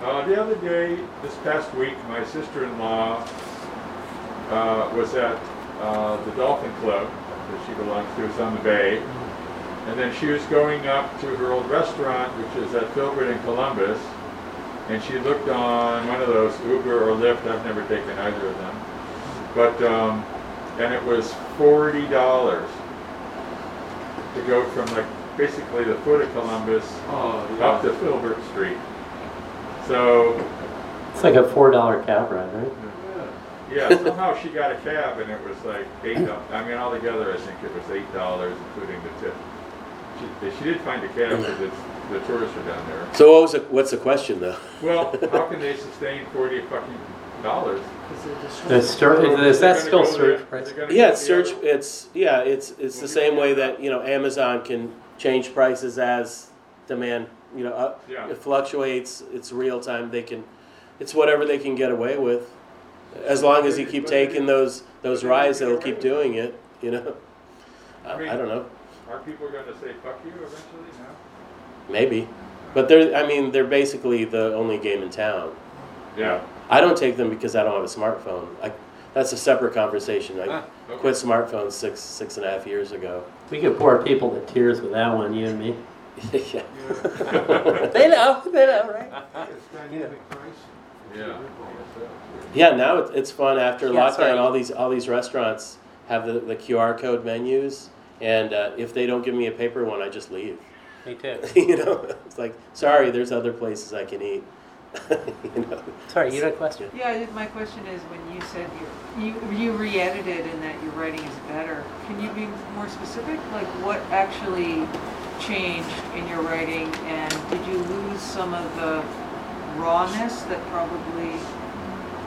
uh, the other day, this past week, my sister-in-law uh, was at uh, the Dolphin Club that she belongs to, it's on the bay. And then she was going up to her old restaurant, which is at Filbert in Columbus. And she looked on one of those Uber or Lyft, I've never taken either of them. But, um, and it was forty dollars to go from like basically the foot of Columbus Oh, up to Filbert Street. So, It's like a four dollar cab ride, right? yeah, somehow she got a cab and it was like eight, do- I mean, altogether, I think it was eight dollars, including the tip. She, she did find a cab because it's the tourists are down there. So what was the, what's the question though? Well, how can they sustain forty fucking dollars? Is it just- The stir- is Is that still go search price? is it gonna Yeah, it's the search. It's yeah, it's it's the same way that you know Amazon can change prices as demand. You know, up, Yeah. it fluctuates. It's real time. They can, it's whatever they can get away with, as long as you keep taking those those rides. They'll keep doing it. You know, I, I don't know. Are people gonna say fuck you eventually? No? Maybe, but they're. I mean, they're basically the only game in town. Yeah. I don't take them because I don't have a smartphone. I, that's a separate conversation. I Ah, okay. quit smartphones six six and a half years ago. We could bore people to tears with that one, you and me. yeah. They know, they know, right? It's. Yeah. Yeah, now it's, it's fun after Yeah, lockdown. sorry. All these all these restaurants have the, the QR code menus, and uh, if they don't give me a paper one, I just leave. Me too. you know, it's like sorry, there's other places I can eat. you know, Sorry, you had a question? Yeah, my question is, when you said you, you, you re-edited and that your writing is better, can you be more specific? Like, what actually changed in your writing, and did you lose some of the rawness that probably,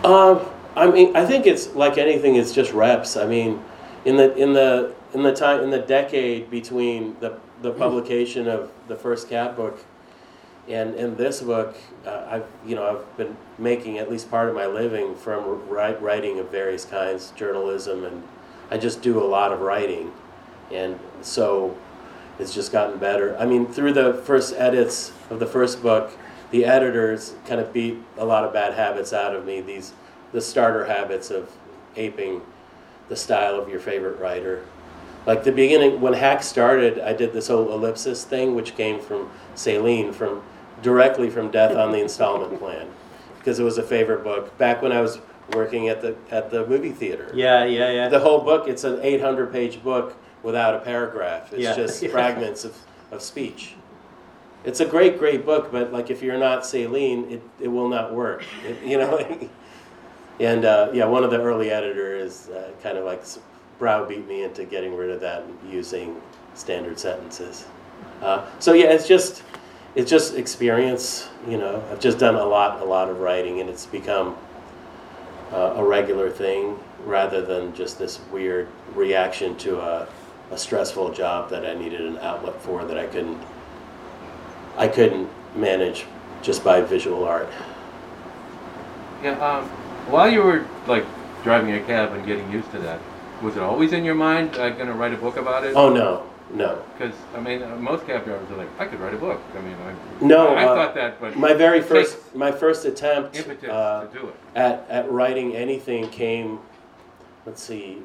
Um, I mean, I think it's like anything. It's just reps. I mean, in the in the in the time in the decade between the the publication of the first cat book and and this book, uh, I've you know I've been making at least part of my living from write, writing of various kinds, journalism, and I just do a lot of writing, and so it's just gotten better. I mean, through the first edits of the first book, the editors kind of beat a lot of bad habits out of me. These the starter habits of aping the style of your favorite writer. Like the beginning, when Hack started, I did this whole ellipsis thing, which came from Céline, from directly from Death on the Installment Plan, because it was a favorite book back when I was working at the at the movie theater. Yeah, yeah, yeah. The whole book, it's an 800 page book without a paragraph. It's Yeah. just Yeah. fragments of, of speech. It's a great, great book, but like if you're not Céline, it, it will not work. It, you know? and uh, yeah, one of the early editors uh, kind of like browbeat me into getting rid of that and using standard sentences. Uh, so yeah, it's just, it's just experience, you know. I've just done a lot, a lot of writing and it's become uh, a regular thing rather than just this weird reaction to a, a stressful job that I needed an outlet for that I couldn't I couldn't manage just by visual art. Yeah, um, while you were like driving a cab and getting used to that, was it always in your mind, like, gonna write a book about it? Oh no, no, Because, I mean, uh, most cab drivers are like, I could write a book. I mean, I, no. I, I uh, thought that, but my very first my first attempt uh, to do it. at at writing anything came, let's see,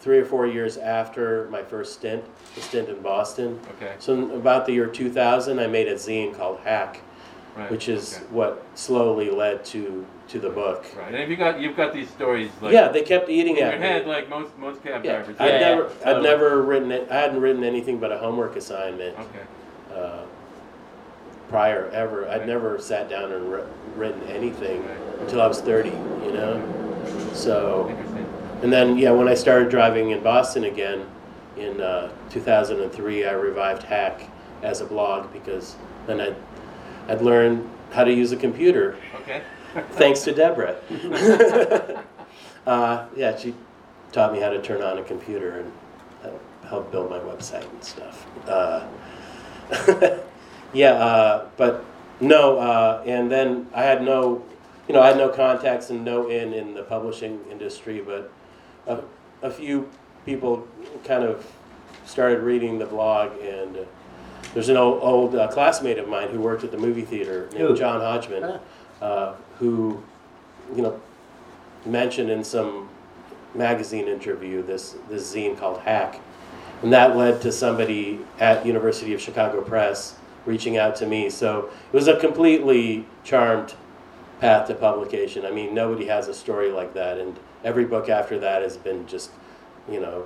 three or four years after my first stint, the stint in Boston. Okay, So in about the year 2000, I made a zine called Hack, right. which is okay. what slowly led to to the book. Right, and if you got, you've got these stories like yeah, they kept eating in your me. head like most most cab yeah, drivers. I'd Yeah, never, yeah, I'd totally. never written it. I hadn't written anything but a homework assignment Okay, uh, prior ever. I'd Right. never sat down and wr- written anything Right. until I was 30. You know, so interesting. and then yeah, when I started driving in Boston again in uh, 2003, I revived Hack as a blog because then I'd I'd learned how to use a computer Okay. thanks to Deborah. uh, yeah, she taught me how to turn on a computer and uh, help build my website and stuff. Uh, yeah, uh, but no, uh, and then I had no, you know, I had no contacts and no in in the publishing industry, but a, a few people kind of started reading the blog and. There's an old, old uh, classmate of mine who worked at the movie theater named Who? John Hodgman Ah. uh, who, you know, mentioned in some magazine interview this this zine called Hack, and that led to somebody at University of Chicago Press reaching out to me. So it was a completely charmed path to publication. I mean, nobody has a story like that, and every book after that has been just, you know.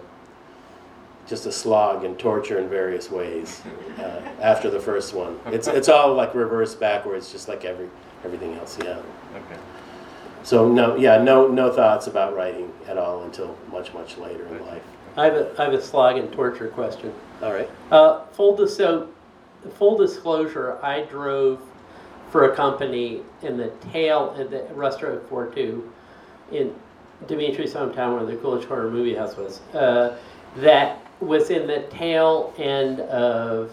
Just a slog and torture in various ways. Uh, after the first one, it's it's all like reverse backwards, just like every everything else. Yeah. Okay. So no, yeah, no, no thoughts about writing at all until much, much later in life. I have a, I have a slog and torture question. All right. Uh, full dis- so full disclosure, I drove for a company in the tail in the restaurant for two in Dimitri's hometown where the Coolidge Corner Movie House was. Uh, that was in the tail end of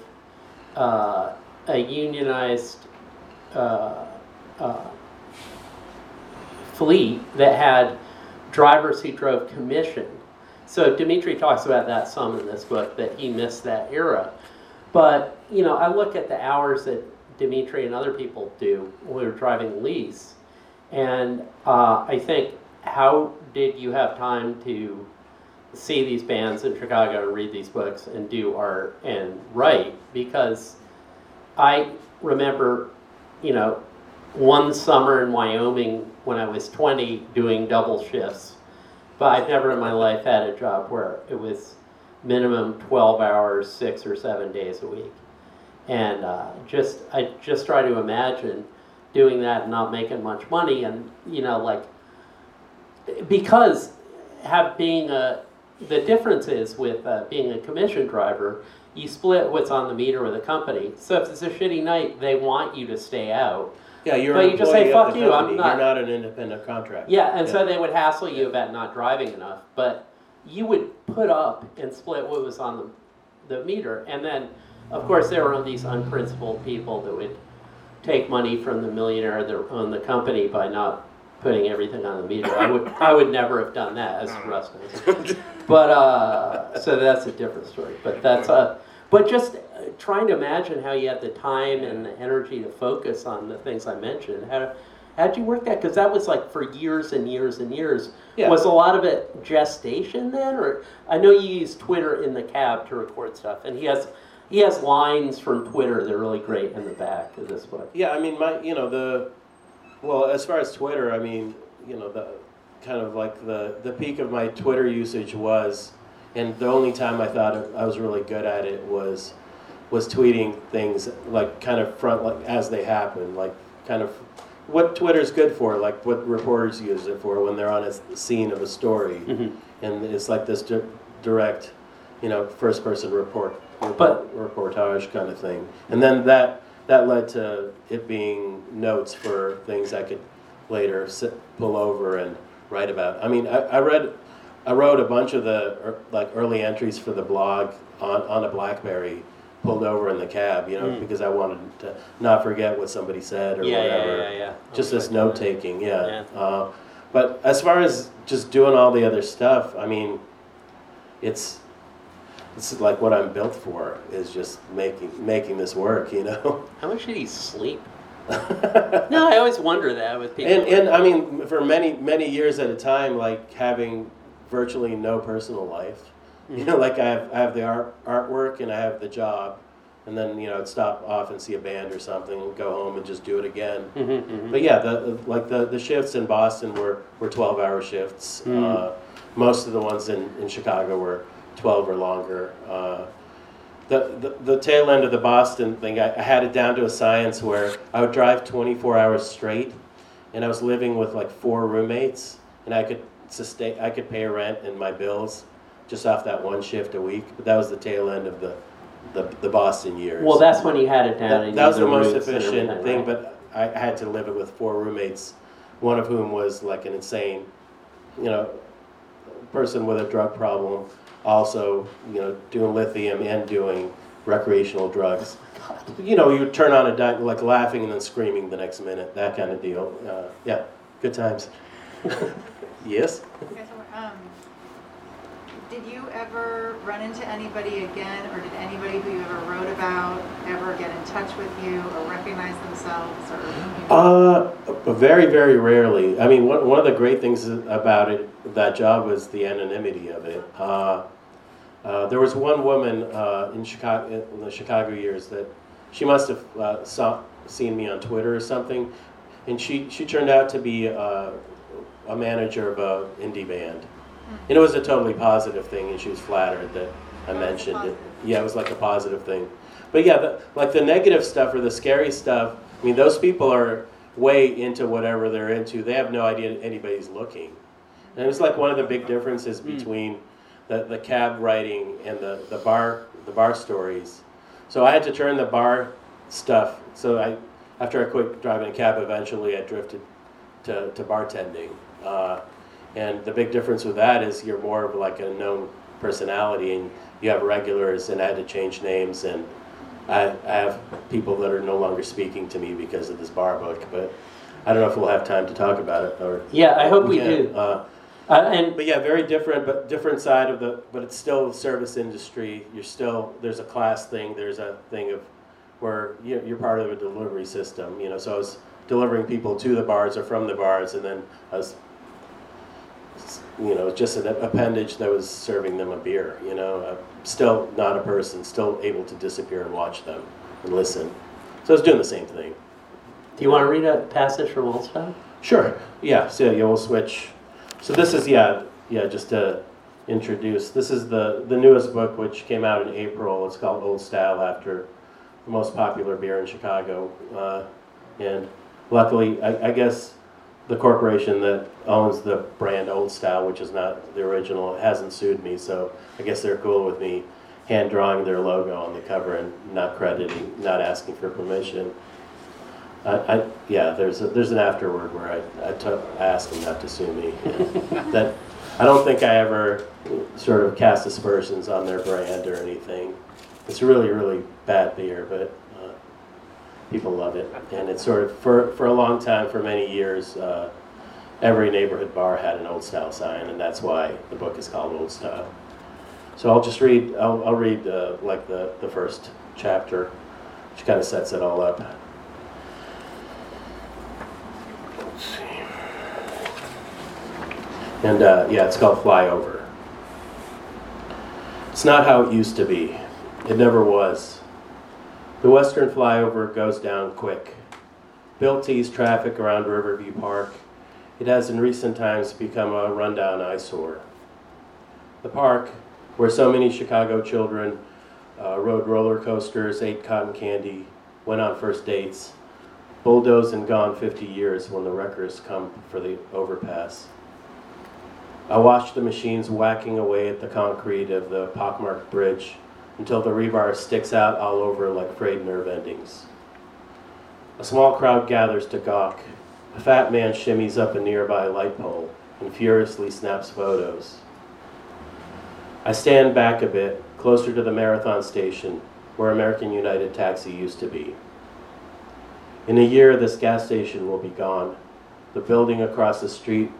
uh, a unionized uh, uh, fleet that had drivers who drove commission. So Dimitri talks about that some in this book that he missed that era. But you know, I look at the hours that Dimitri and other people do who are driving lease, and uh, I think, how did you have time to see these bands in Chicago and read these books and do art and write? Because I remember, you know, one summer in Wyoming when I was 20 doing double shifts. But I've never in my life had a job where it was minimum 12 hours, six or seven days a week. And uh, just, I just try to imagine doing that and not making much money. And, you know, like, because have being a, the difference is with uh, being a commission driver, you split what's on the meter with a company. So if it's a shitty night, they want you to stay out. Yeah, you're But an you just say, employee of "Fuck the you, I'm company. not- You're not an independent contractor. Yeah, and so they would hassle you about not driving enough, but you would put up and split what was on the, the meter. And then, of course, there were these unprincipled people that would take money from the millionaire that owned the company by not putting everything on the meter. I would, I would never have done that, as Russ knows. But, uh, so that's a different story, but that's, uh, but just trying to imagine how you had the time and the energy to focus on the things I mentioned. How, how'd you work that? Because that was like for years and years and years. Yeah. Was a lot of it gestation then, or I know you use Twitter in the cab to record stuff, and he has he has lines from Twitter that are really great in the back of this book. Yeah, I mean, my, you know, the, well, as far as Twitter, I mean, you know, the, kind of like the, the peak of my Twitter usage was, and the only time I thought I was really good at it was, was tweeting things like kind of front, like as they happen, like kind of what Twitter's good for, like what reporters use it for when they're on a scene of a story. Mhm. And it's like this di- direct, you know, first person report, But- reportage kind of thing. And then that, that led to it being notes for things I could later sit, pull over and write about. I mean, I, I read, I wrote a bunch of the er, like early entries for the blog on, on a BlackBerry, pulled over in the cab, you know, Mm. because I wanted to not forget what somebody said or Yeah, yeah, whatever. yeah, yeah. Just this note taking, yeah. Yeah. Uh, but as far as just doing all the other stuff, I mean, it's it's like what I'm built for is just making making this work, you know. How much did he sleep? No, I always wonder that with people. And and I mean, for many many years at a time, like having virtually no personal life. You know, like I have I have the art artwork and I have the job, and then you know I'd stop off and see a band or something, and go home and just do it again. Mhm, mhm. But yeah, the, like the, the shifts in Boston were, were 12 hour shifts. Mm. Uh, most of the ones in, in Chicago were 12 or longer. Uh, the, the, the tail end of the Boston thing, I, I had it down to a science where I would drive 24 hours straight, and I was living with like four roommates, and I could sustain, I could pay rent and my bills just off that one shift a week. But that was the tail end of the, the, the Boston years. Well, that's when you had it down. That, that was the most efficient thing, right? but I had to live it with four roommates, one of whom was like an insane, you know, person with a drug problem, also, you know, doing lithium and doing recreational drugs. You know, you turn on a di- like laughing and then screaming the next minute, that kind of deal. Uh, yeah, good times. yes. Okay, so, um, did you ever run into anybody again, or did anybody who you ever wrote about ever get in touch with you or recognize themselves, or? you know? Uh, very, very rarely. I mean, one, one of the great things about it, that job was the anonymity of it. Uh, uh, there was one woman uh, in Chicago, in the Chicago years that she must have uh, saw, seen me on Twitter or something, and she, she turned out to be uh, a manager of a indie band. And it was a totally positive thing, and she was flattered that I mentioned it. Yeah, it was like a positive thing. But yeah, the, like the negative stuff or the scary stuff, I mean, those people are way into whatever they're into. They have no idea anybody's looking. And it was like one of the big differences between the, the cab writing and the, the bar the bar stories So I had to turn the bar stuff. So I, after I quit driving a cab, eventually I drifted to, to bartending. Uh, and the big difference with that is you're more of like a known personality and you have regulars and I had to change names and I, I have people that are no longer speaking to me because of this bar book, but I don't know if we'll have time to talk about it or. Yeah, I hope we can. do. Uh, Uh, and but yeah, very different, but different side of the, but it's still service industry. You're still, there's a class thing, there's a thing of where you're, you're part of a delivery system, you know, so I was delivering people to the bars or from the bars and then I was, you know, just an appendage that was serving them a beer, you know, uh, still not a person, still able to disappear and watch them and listen. So I was doing the same thing. do you want to read a passage from Style? Sure. Yeah. So yeah, we'll switch. So this is yeah yeah just to introduce. This is the the newest book which came out in April. It's called Old Style after the most popular beer in Chicago. Uh, and luckily, I, I guess the corporation that owns the brand Old Style, which is not the original, hasn't sued me. So I guess they're cool with me hand drawing their logo on the cover and not crediting, not asking for permission. I, I, yeah, there's a, there's an afterword where I, I asked them not to sue me. that I don't think I ever sort of cast aspersions on their brand or anything. It's really really bad beer, but uh, people love it, and it's sort of for for a long time, for many years, uh, every neighborhood bar had an old style sign, and that's why the book is called Old Style. So I'll just read. I'll, I'll read uh, like the the first chapter, which kind of sets it all up. And uh, yeah, it's called Flyover. It's not how it used to be. It never was. The western flyover goes down quick. Built ease traffic around Riverview Park, it has in recent times become a rundown eyesore. The park, where so many Chicago children uh, rode roller coasters, ate cotton candy, went on first dates, bulldozed and gone 50 years when the wreckers come for the overpass. I watched the machines whacking away at the concrete of the pockmarked bridge until the rebar sticks out all over like frayed nerve endings. A small crowd gathers to gawk. A fat man shimmies up a nearby light pole and furiously snaps photos. I stand back a bit, closer to the marathon station where American United Taxi used to be. In a year, this gas station will be gone. The building across the street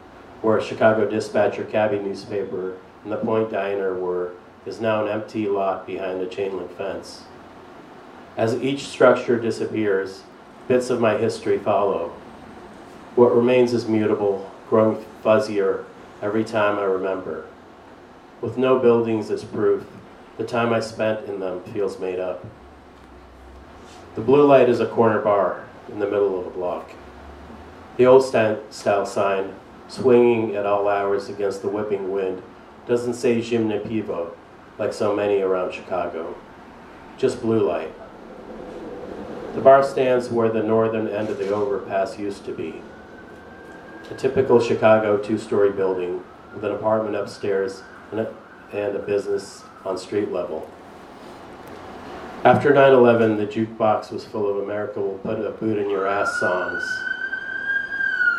where a Chicago Dispatcher cabbie newspaper and the Point Diner were is now an empty lot behind a chain link fence. As each structure disappears, bits of my history follow. What remains is mutable, growing fuzzier every time I remember. With no buildings as proof, the time I spent in them feels made up. The blue light is a corner bar in the middle of a block. The old style sign, swinging at all hours against the whipping wind, doesn't say Pivo like so many around Chicago, just blue light. The bar stands where the northern end of the overpass used to be. A typical Chicago two story building with an apartment upstairs and a, and a business on street level. After 9 11, the jukebox was full of America Will Put a Boot in Your Ass songs.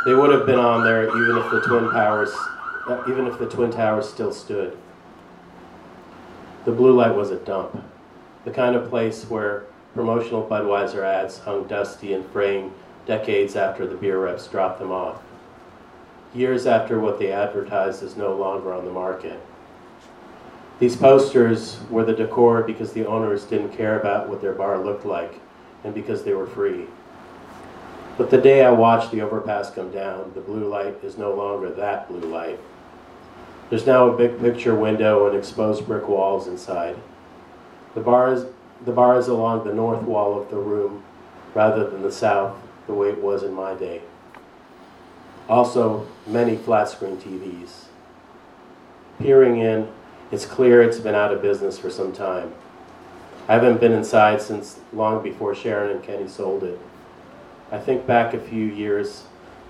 They would have been on there even if the Twin Towers, uh, even if the Twin Towers still stood. The blue light was a dump, the kind of place where promotional Budweiser ads hung dusty and fraying decades after the beer reps dropped them off. Years after what they advertised is no longer on the market. These posters were the decor because the owners didn't care about what their bar looked like and because they were free. But the day I watched the overpass come down, the blue light is no longer that blue light. There's now a big picture window and exposed brick walls inside. The bar is, the bar is along the north wall of the room rather than the south, the way it was in my day. Also, many flat screen TVs. Peering in, it's clear it's been out of business for some time. I haven't been inside since long before Sharon and Kenny sold it. I think back a few years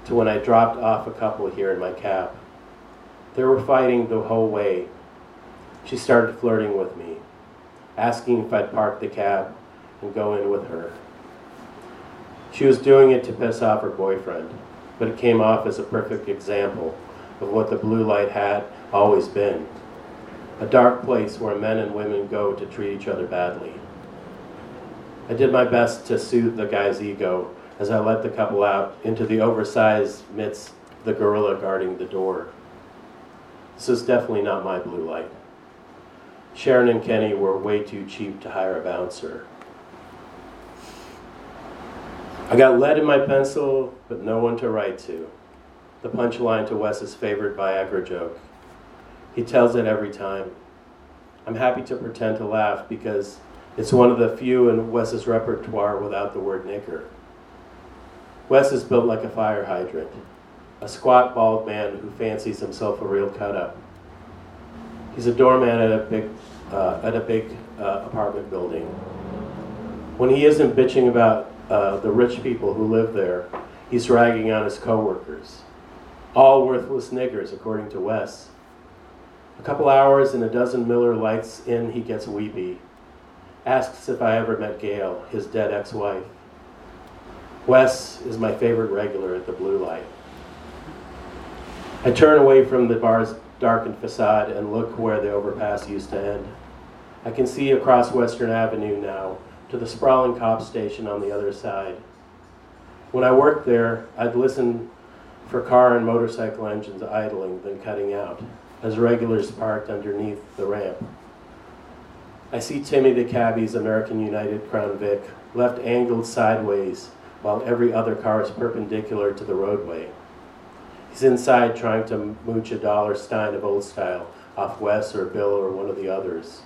to when I dropped off a couple here in my cab. They were fighting the whole way. She started flirting with me, asking if I'd park the cab and go in with her. She was doing it to piss off her boyfriend, but it came off as a perfect example of what the blue light had always been a dark place where men and women go to treat each other badly. I did my best to soothe the guy's ego as I led the couple out into the oversized midst the gorilla guarding the door. This is definitely not my blue light. Sharon and Kenny were way too cheap to hire a bouncer. I got lead in my pencil, but no one to write to. The punchline to Wes's favorite Viagra joke. He tells it every time. I'm happy to pretend to laugh because it's one of the few in Wes's repertoire without the word nigger. Wes is built like a fire hydrant, a squat, bald man who fancies himself a real cut up. He's a doorman at a big, uh, at a big uh, apartment building. When he isn't bitching about uh, the rich people who live there, he's ragging on his coworkers. All worthless niggers, according to Wes. A couple hours and a dozen Miller Lites in, he gets weepy. Asks if I ever met Gail, his dead ex wife. Wes is my favorite regular at the blue light. I turn away from the bar's darkened facade and look where the overpass used to end. I can see across Western Avenue now to the sprawling cop station on the other side. When I worked there, I'd listen for car and motorcycle engines idling, then cutting out, as regulars parked underneath the ramp. I see Timmy the cabbie's American United Crown Vic left angled sideways while every other car is perpendicular to the roadway. He's inside trying to mooch a dollar stein of old style off Wes or Bill or one of the others.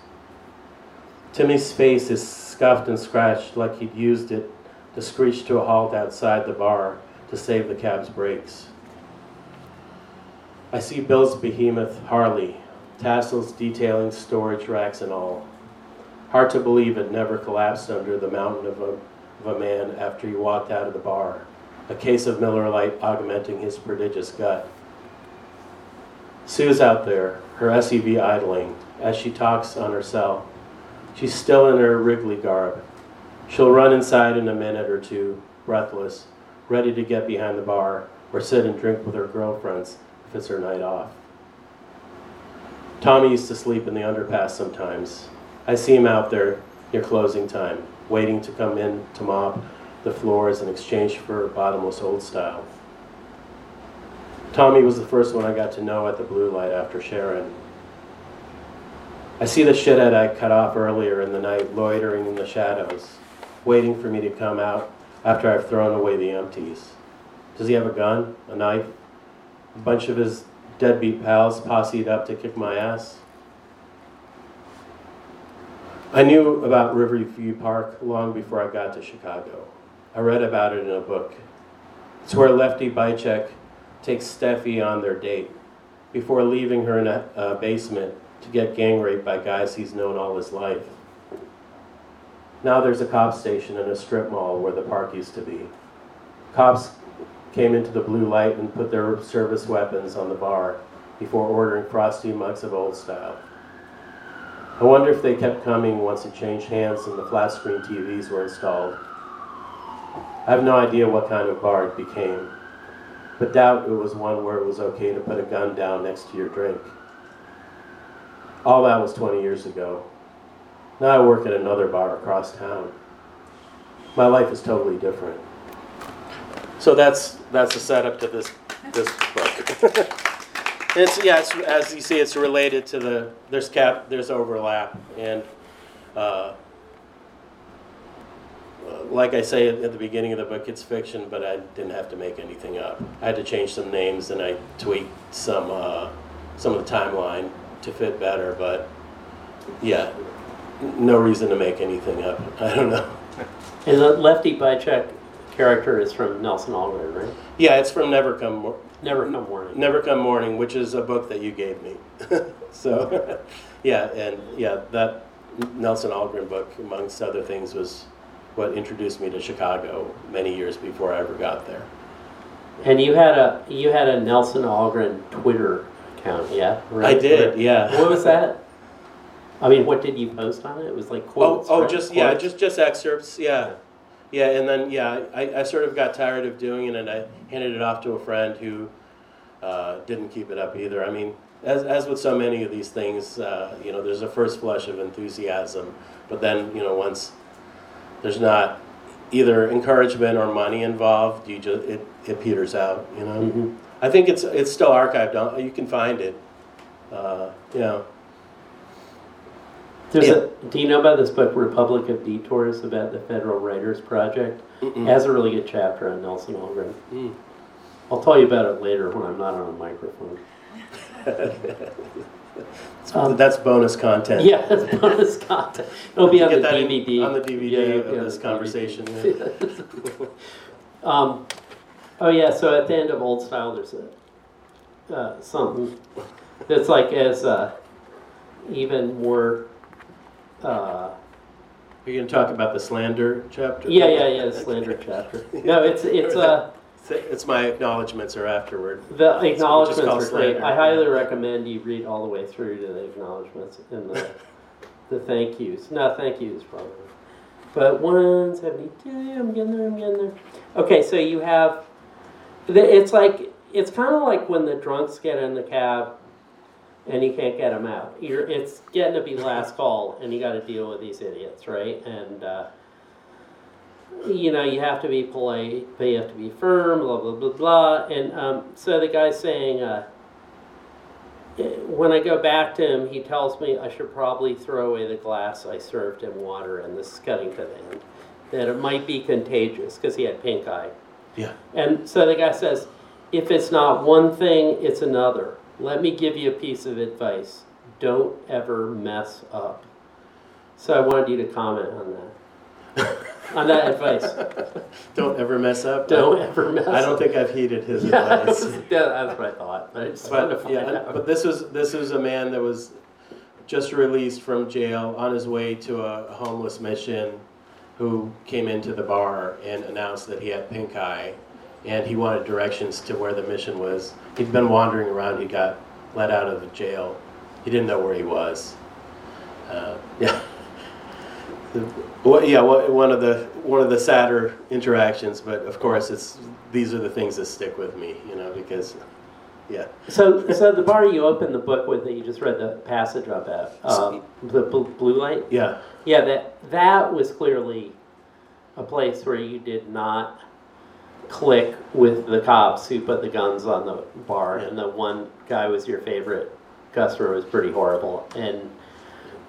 Timmy's face is scuffed and scratched like he'd used it to screech to a halt outside the bar to save the cab's brakes. I see Bill's behemoth Harley, tassels detailing storage racks and all. Hard to believe it never collapsed under the mountain of a, of a man after he walked out of the bar, a case of Miller Lite augmenting his prodigious gut. Sue's out there, her SUV idling, as she talks on her cell. She's still in her Wrigley garb. She'll run inside in a minute or two, breathless, ready to get behind the bar or sit and drink with her girlfriends it's her night off. Tommy used to sleep in the underpass sometimes. I see him out there near closing time, waiting to come in to mop the floors in exchange for bottomless old style. Tommy was the first one I got to know at the blue light after Sharon. I see the shithead I cut off earlier in the night loitering in the shadows, waiting for me to come out after I've thrown away the empties. Does he have a gun? A knife? A bunch of his deadbeat pals posseed up to kick my ass? I knew about Riverview Park long before I got to Chicago. I read about it in a book. It's where Lefty Bicek takes Steffi on their date before leaving her in a, a basement to get gang raped by guys he's known all his life. Now there's a cop station and a strip mall where the park used to be. Cops came into the blue light and put their service weapons on the bar before ordering frosty mugs of old style. I wonder if they kept coming once it changed hands and the flat screen TVs were installed. I have no idea what kind of bar it became, but doubt it was one where it was okay to put a gun down next to your drink. All that was 20 years ago. Now I work at another bar across town. My life is totally different. So that's that's the setup to this this book. it's yeah, it's, as you see, it's related to the there's cap there's overlap and. Uh, like I say at the beginning of the book, it's fiction, but I didn't have to make anything up. I had to change some names and I tweaked some uh, some of the timeline to fit better, but yeah, no reason to make anything up. I don't know. Is the Lefty Bicek character is from Nelson Algren, right? Yeah, it's from Never Come Mor- Never Come Morning. Never Come Morning, which is a book that you gave me. so, yeah, and yeah, that Nelson Algren book, amongst other things, was what introduced me to Chicago many years before I ever got there. And you had a you had a Nelson Algren Twitter account, yeah? I did, yeah. What was that? I mean, what did you post on it? It was like Oh, quotes. oh, right? just yeah, just just excerpts. Yeah, yeah, and then yeah, I, I sort of got tired of doing it, and I handed it off to a friend who uh, didn't keep it up either. I mean, as as with so many of these things, uh, you know, there's a first flush of enthusiasm, but then you know once there's not either encouragement or money involved, you just it, it peters out. You know, Mhm. I think it's it's still archived. You can find it. Uh, you know. There's Yeah. a, do you know about this book, Republic of Detours, about the Federal Writers Project? It Mm-mm. has a really good chapter on Nelson Algren. Mm. I'll tell you about it later when I'm not on a microphone. Um, That's bonus content. Yeah, it's bonus content. It'll be on you the get that in- DVD. on the DVD Yeah, of yeah, this conversation, DVD. um, oh yeah, so at the end of Old Style, there's a uh, something that's like as uh, even more. Uh, are You're going to talk about the slander chapter? yeah, yeah, yeah, the slander chapter. No, it's it's uh, It's my acknowledgments are afterward. the acknowledgments are great. I highly recommend you read all the way through to the acknowledgments and the the thank yous. No, thank yous probably. But 172, I'm getting there, I'm getting there. Okay, so you have, the- it's like, it's kind of like when the drunks get in the cab and you can't get them out. You're, it's getting to be last call and you got to deal with these idiots, right? And, uh, you know, you have to be polite, but you have to be firm, blah, blah, blah, blah. And um, so the guy's saying, uh, when I go back to him, he tells me I should probably throw away the glass I served him water, and this is cutting to the end. That it might be contagious because he had pink eye. Yeah. And so the guy says, if it's not one thing, it's another. Let me give you a piece of advice. Don't ever mess up. So I wanted you to comment on that. on that advice. Don't ever mess up. Don't ever mess up. I don't think I've heeded his Yeah, advice. that's what I thought. I just wanted to But find yeah, out. but this was this was a man that was just released from jail on his way to a homeless mission, who came into the bar and announced that he had pink eye, and he wanted directions to where the mission was. He'd been wandering around. He got let out of the jail. He didn't know where he was. Uh, yeah. Well, yeah, one of the one of the sadder interactions, but of course, it's these are the things that stick with me, you know, because, yeah. So, so the bar you opened the book with that you just read the passage of that, um, the bl- blue light. Yeah, Yeah, that that was clearly a place where you did not click with the cops who put the guns on the bar, and the one guy was your favorite customer was pretty horrible. And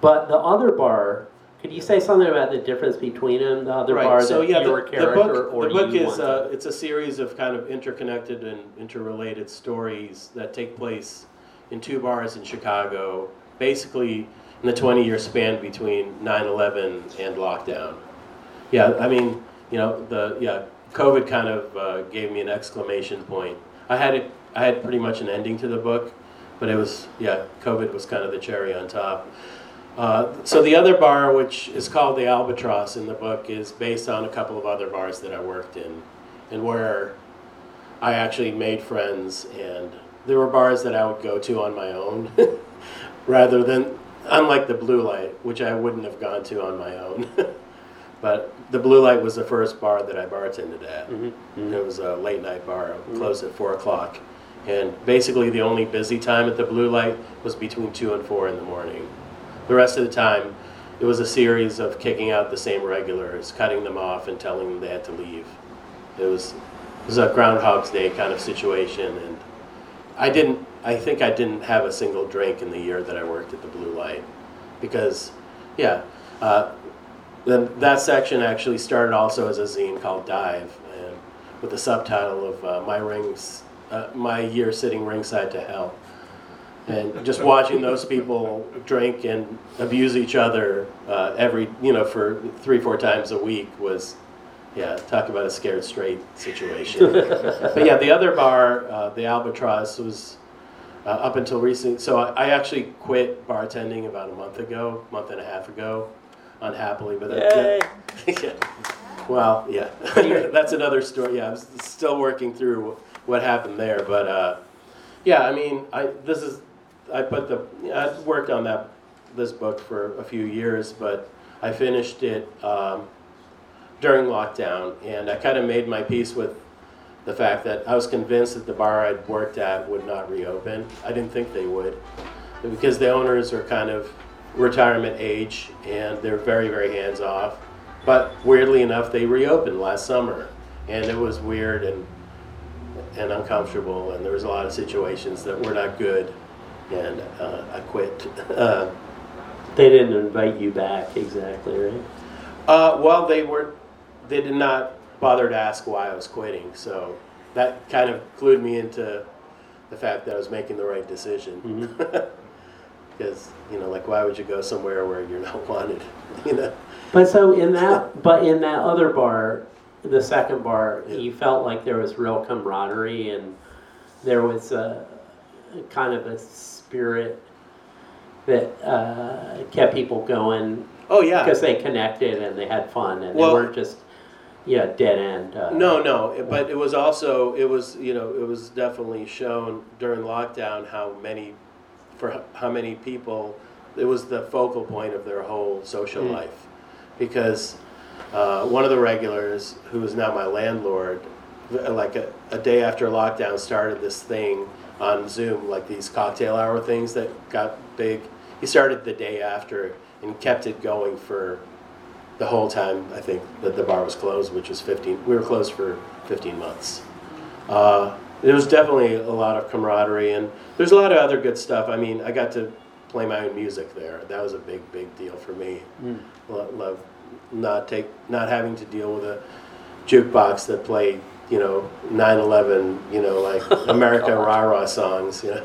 but the other bar, could you say something about the difference between them? The other bar right. So that yeah, the, the character book or the book you is uh, it's a series of kind of interconnected and interrelated stories that take place in two bars in Chicago, basically in the 20 year span between 9/11 and lockdown. Yeah, I mean, you know, the yeah, COVID kind of uh, gave me an exclamation point. I had it, I had pretty much an ending to the book, but it was yeah, COVID was kind of the cherry on top. Uh, so the other bar, which is called the Albatross in the book, is based on a couple of other bars that I worked in, and where I actually made friends. And there were bars that I would go to on my own, rather than unlike the Blue Light, which I wouldn't have gone to on my own. but the Blue Light was the first bar that I bartended at. Mhm, mhm. It was a late night bar, closed at four o'clock. And basically, the only busy time at the Blue Light was between two and four in the morning. The rest of the time, it was a series of kicking out the same regulars, cutting them off, and telling them they had to leave. It was, it was a Groundhog's Day kind of situation, and I didn't. I think I didn't have a single drink in the year that I worked at the Blue Light, because, yeah, uh, then that section actually started also as a zine called Dive, and with the subtitle of uh, "My Rings, uh, My Year Sitting Ringside to Hell." and just watching those people drink and abuse each other uh, every you know for three four times a week was yeah talk about a scared straight situation but yeah the other bar uh, the albatross was uh, up until recent so I, I actually quit bartending about a month ago month and a half ago unhappily but that, that- yeah. well yeah that's another story yeah i'm still working through what happened there but uh, yeah, I mean, I this is I put the I worked on that this book for a few years, but I finished it um, during lockdown, and I kind of made my peace with the fact that I was convinced that the bar I'd worked at would not reopen. I didn't think they would, because the owners are kind of retirement age and they're very, very hands off. But weirdly enough, they reopened last summer, and it was weird and and uncomfortable, and there was a lot of situations that were not good, and uh, I quit. Uh, They didn't invite you back exactly, right? uh, well, they were, they did not bother to ask why I was quitting, so that kind of clued me into the fact that I was making the right decision. Because you know, like, why would you go somewhere where you're not wanted? You know. But so in that, but in that other bar, the second bar, Yeah. you felt like there was real camaraderie and there was a kind of a spirit that uh, kept people going Oh yeah. because they connected and they had fun and Well- they weren't just yeah dead end. Uh, No, no, but it was also, it was, you know, it was definitely shown during lockdown how many, for how many people, it was the focal point of their whole social Mm. life. Because uh, one of the regulars, who is now my landlord, like a, a day after lockdown started this thing on Zoom, like these cocktail hour things that got big. He started the day after and kept it going for the whole time I think that the bar was closed, which was 15. We were closed for 15 months. Uh, there was definitely a lot of camaraderie, and there's a lot of other good stuff. I mean, I got to play my own music there. That was a big, big deal for me. Mm. Lo- Love not take not having to deal with a jukebox that played, you know, 9/11, you know, like America rah rah songs, you know.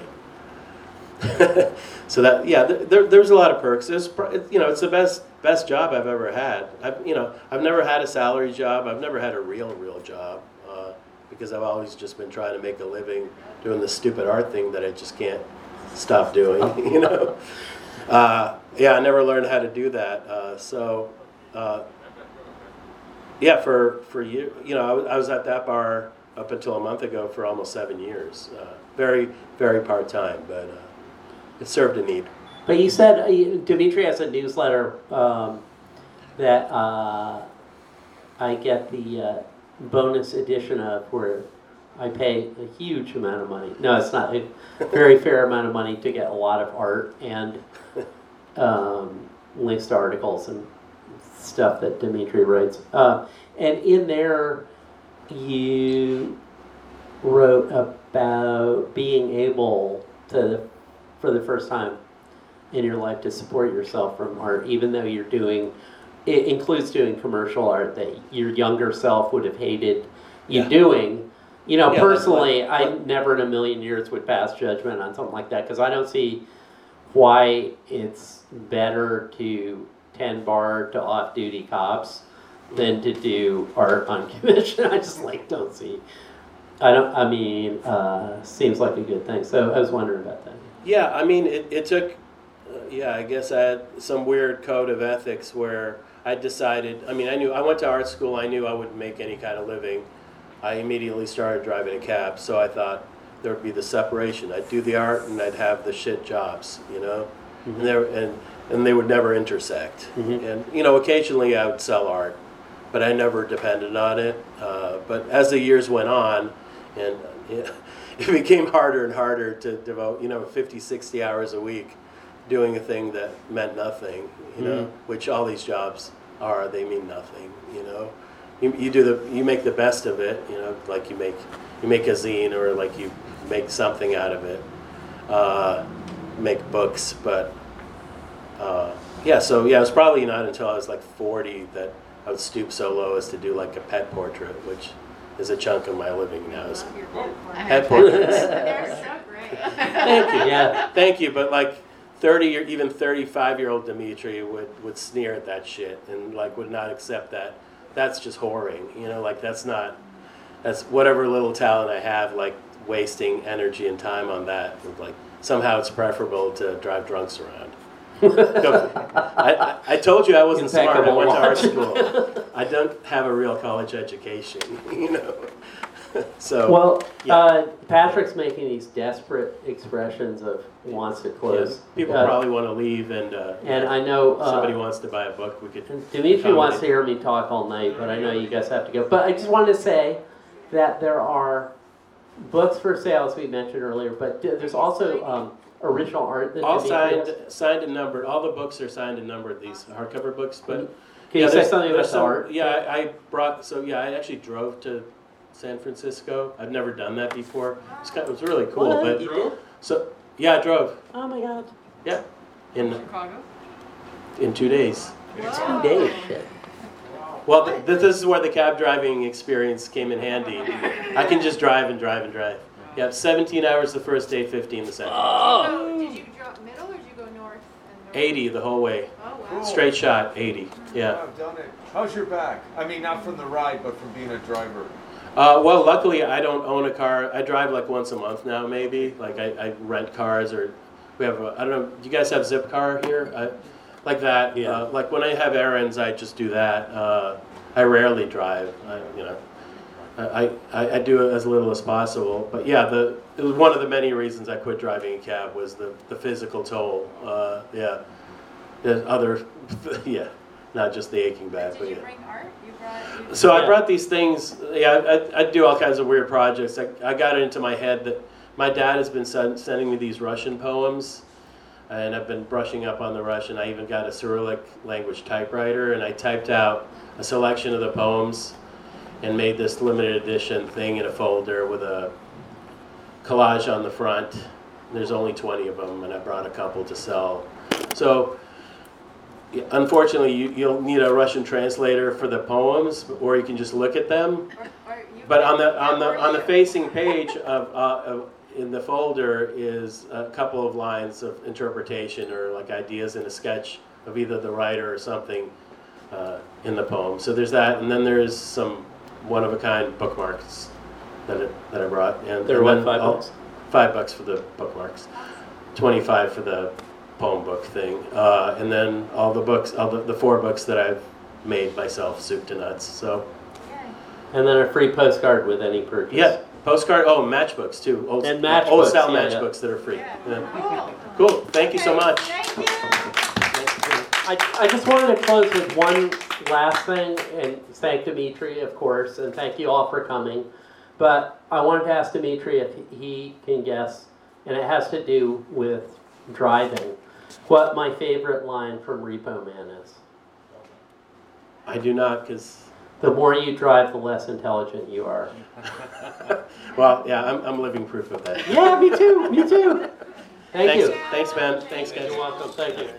so that yeah, there, there, there's a lot of perks. There's you know it's the best best job I've ever had. I've you know I've never had a salary job. I've never had a real real job because I've always just been trying to make a living doing the stupid art thing that I just can't stop doing. You know. Uh, yeah, I never learned how to do that. Uh, so. Uh, yeah, for for you, you know, I was, at that bar up until a month ago for almost seven years. Uh, very, very part time, but uh, it served a need. But you said uh, Dimitri has a newsletter um, that I get the bonus edition of where I pay a huge amount of money. No, it's not a very fair amount of money to get a lot of art and um, links to articles and stuff that Dimitri writes. Uh, and in there, you wrote about being able to, for the first time in your life, to support yourself from art, even though you're doing. It includes doing commercial art that your younger self would have hated you Yeah. doing. You know, Yeah, personally, I never in a million years would pass judgment on something like that because I don't see why it's better to tend bar to off-duty cops than to do art on commission. I just like don't see. I don't. I mean, uh, seems like a good thing. So I was wondering about that. Yeah, I mean, it, it took, uh, yeah, I guess I had some weird code of ethics where I decided, I mean, I knew, I went to art school, I knew I wouldn't make any kind of living. I immediately started driving a cab, so I thought there would be the separation. I'd do the art and I'd have the shit jobs, you know? And, there, and, and they would never intersect. Mhm. And, you know, occasionally I would sell art, but I never depended on it. Uh, but as the years went on, and it became harder and harder to devote, you know, 50, 60 hours a week doing a thing that meant nothing, you know, which all these jobs are, they mean nothing, you know. You, you do the, you make the best of it, you know, like you make, you make a zine or like you make something out of it, uh, make books, but, uh, yeah, so yeah, it was probably not until I was like 40 that I would stoop so low as to do like a pet portrait, which is a chunk of my living now. Is pet portraits. pet portraits. They're so great. Thank you. Yeah. Thank you, but like 30 or even 35 year old Dimitri would, would sneer at that shit and like would not accept that. That's just whoring, you know, like that's not, that's whatever little talent I have, like wasting energy and time on that. Like somehow it's preferable to drive drunks around. I, I, I told you I wasn't smart. I went to art school. I don't have a real college education, you know. so Well, yeah. uh, Patrick's making these desperate expressions of wants to close. yes, people Uh, probably want to leave, and uh, And I know somebody uh, wants to buy a book. We could. Dimitri wants to hear me talk all night, but I know you guys have to go. But I just wanted to say that there are books for sale, as we mentioned earlier, but there's also um, original art that All signed, has. signed and numbered. All the books are signed and numbered. These hardcover books, but Can you yeah, say something about some- art? Yeah, I, I brought. So yeah, I actually drove to San Francisco. I've never done that before. It's kind it was really cool. What? But You did? so yeah, I drove. Oh my god. Yeah, in Chicago? in two days. Two days, shit. Well, th- th- this is where the cab driving experience came in handy. I can just drive and drive and drive. Yeah, 17 hours the first day, 15 the second. Oh. So, did you drop middle or did you go north and north? 80 the whole way. Oh, wow. Straight shot, 80. Mm-hmm. Yeah. I've done it. How's your back? I mean, not from the ride, but from being a driver. Uh, well, luckily I don't own a car. I drive like once a month now, maybe. Like I, I rent cars or we have. A, I don't know. Do you guys have Zipcar here? I, like that. Yeah. Uh, like when I have errands, I just do that. Uh, I rarely drive. I, you know. I, I, I do it as little as possible, but yeah, the it was one of the many reasons I quit driving a cab was the, the physical toll. Uh, yeah, there's other, yeah, not just the aching back, but you yeah. bring art? You brought, you So I brought these things. Yeah, I, I do all kinds of weird projects. I, I got it into my head that my dad has been send, sending me these Russian poems, and I've been brushing up on the Russian. I even got a Cyrillic language typewriter, and I typed out a selection of the poems, and made this limited edition thing in a folder with a collage on the front. There's only 20 of them, and I brought a couple to sell. So yeah, Unfortunately, you, you'll need a Russian translator for the poems, or you can just look at them. or, or But on the on the on the facing page of, uh, of in the folder is a couple of lines of interpretation or like ideas in a sketch of either the writer or something uh, in the poem. So there's that, and then there's some one of a kind bookmarks that it, that I brought. And They're and what, then five bucks? Five bucks for the bookmarks, twenty-five for the poem book thing, uh, and then all the books, all the, the four books that I've made myself, soup to nuts. So Yay. And then a free postcard with any purchase. yeah, postcard. Oh, matchbooks too. Old, And old matchbooks, style yeah, yeah. matchbooks that are free. Yeah. Yeah. Cool. Cool. Thank you so much. Thank you. I, I just wanted to close with one last thing and thank Dimitri, of course, and thank you all for coming. But I wanted to ask Dimitri if he can guess, and it has to do with driving, what my favorite line from Repo Man is. I do not, because The more you drive, the less intelligent you are. well, yeah, I'm, I'm living proof of that. Yeah, me too, me too. Thank Thanks, you. thanks, man. Thanks, guys. You're welcome, thank you.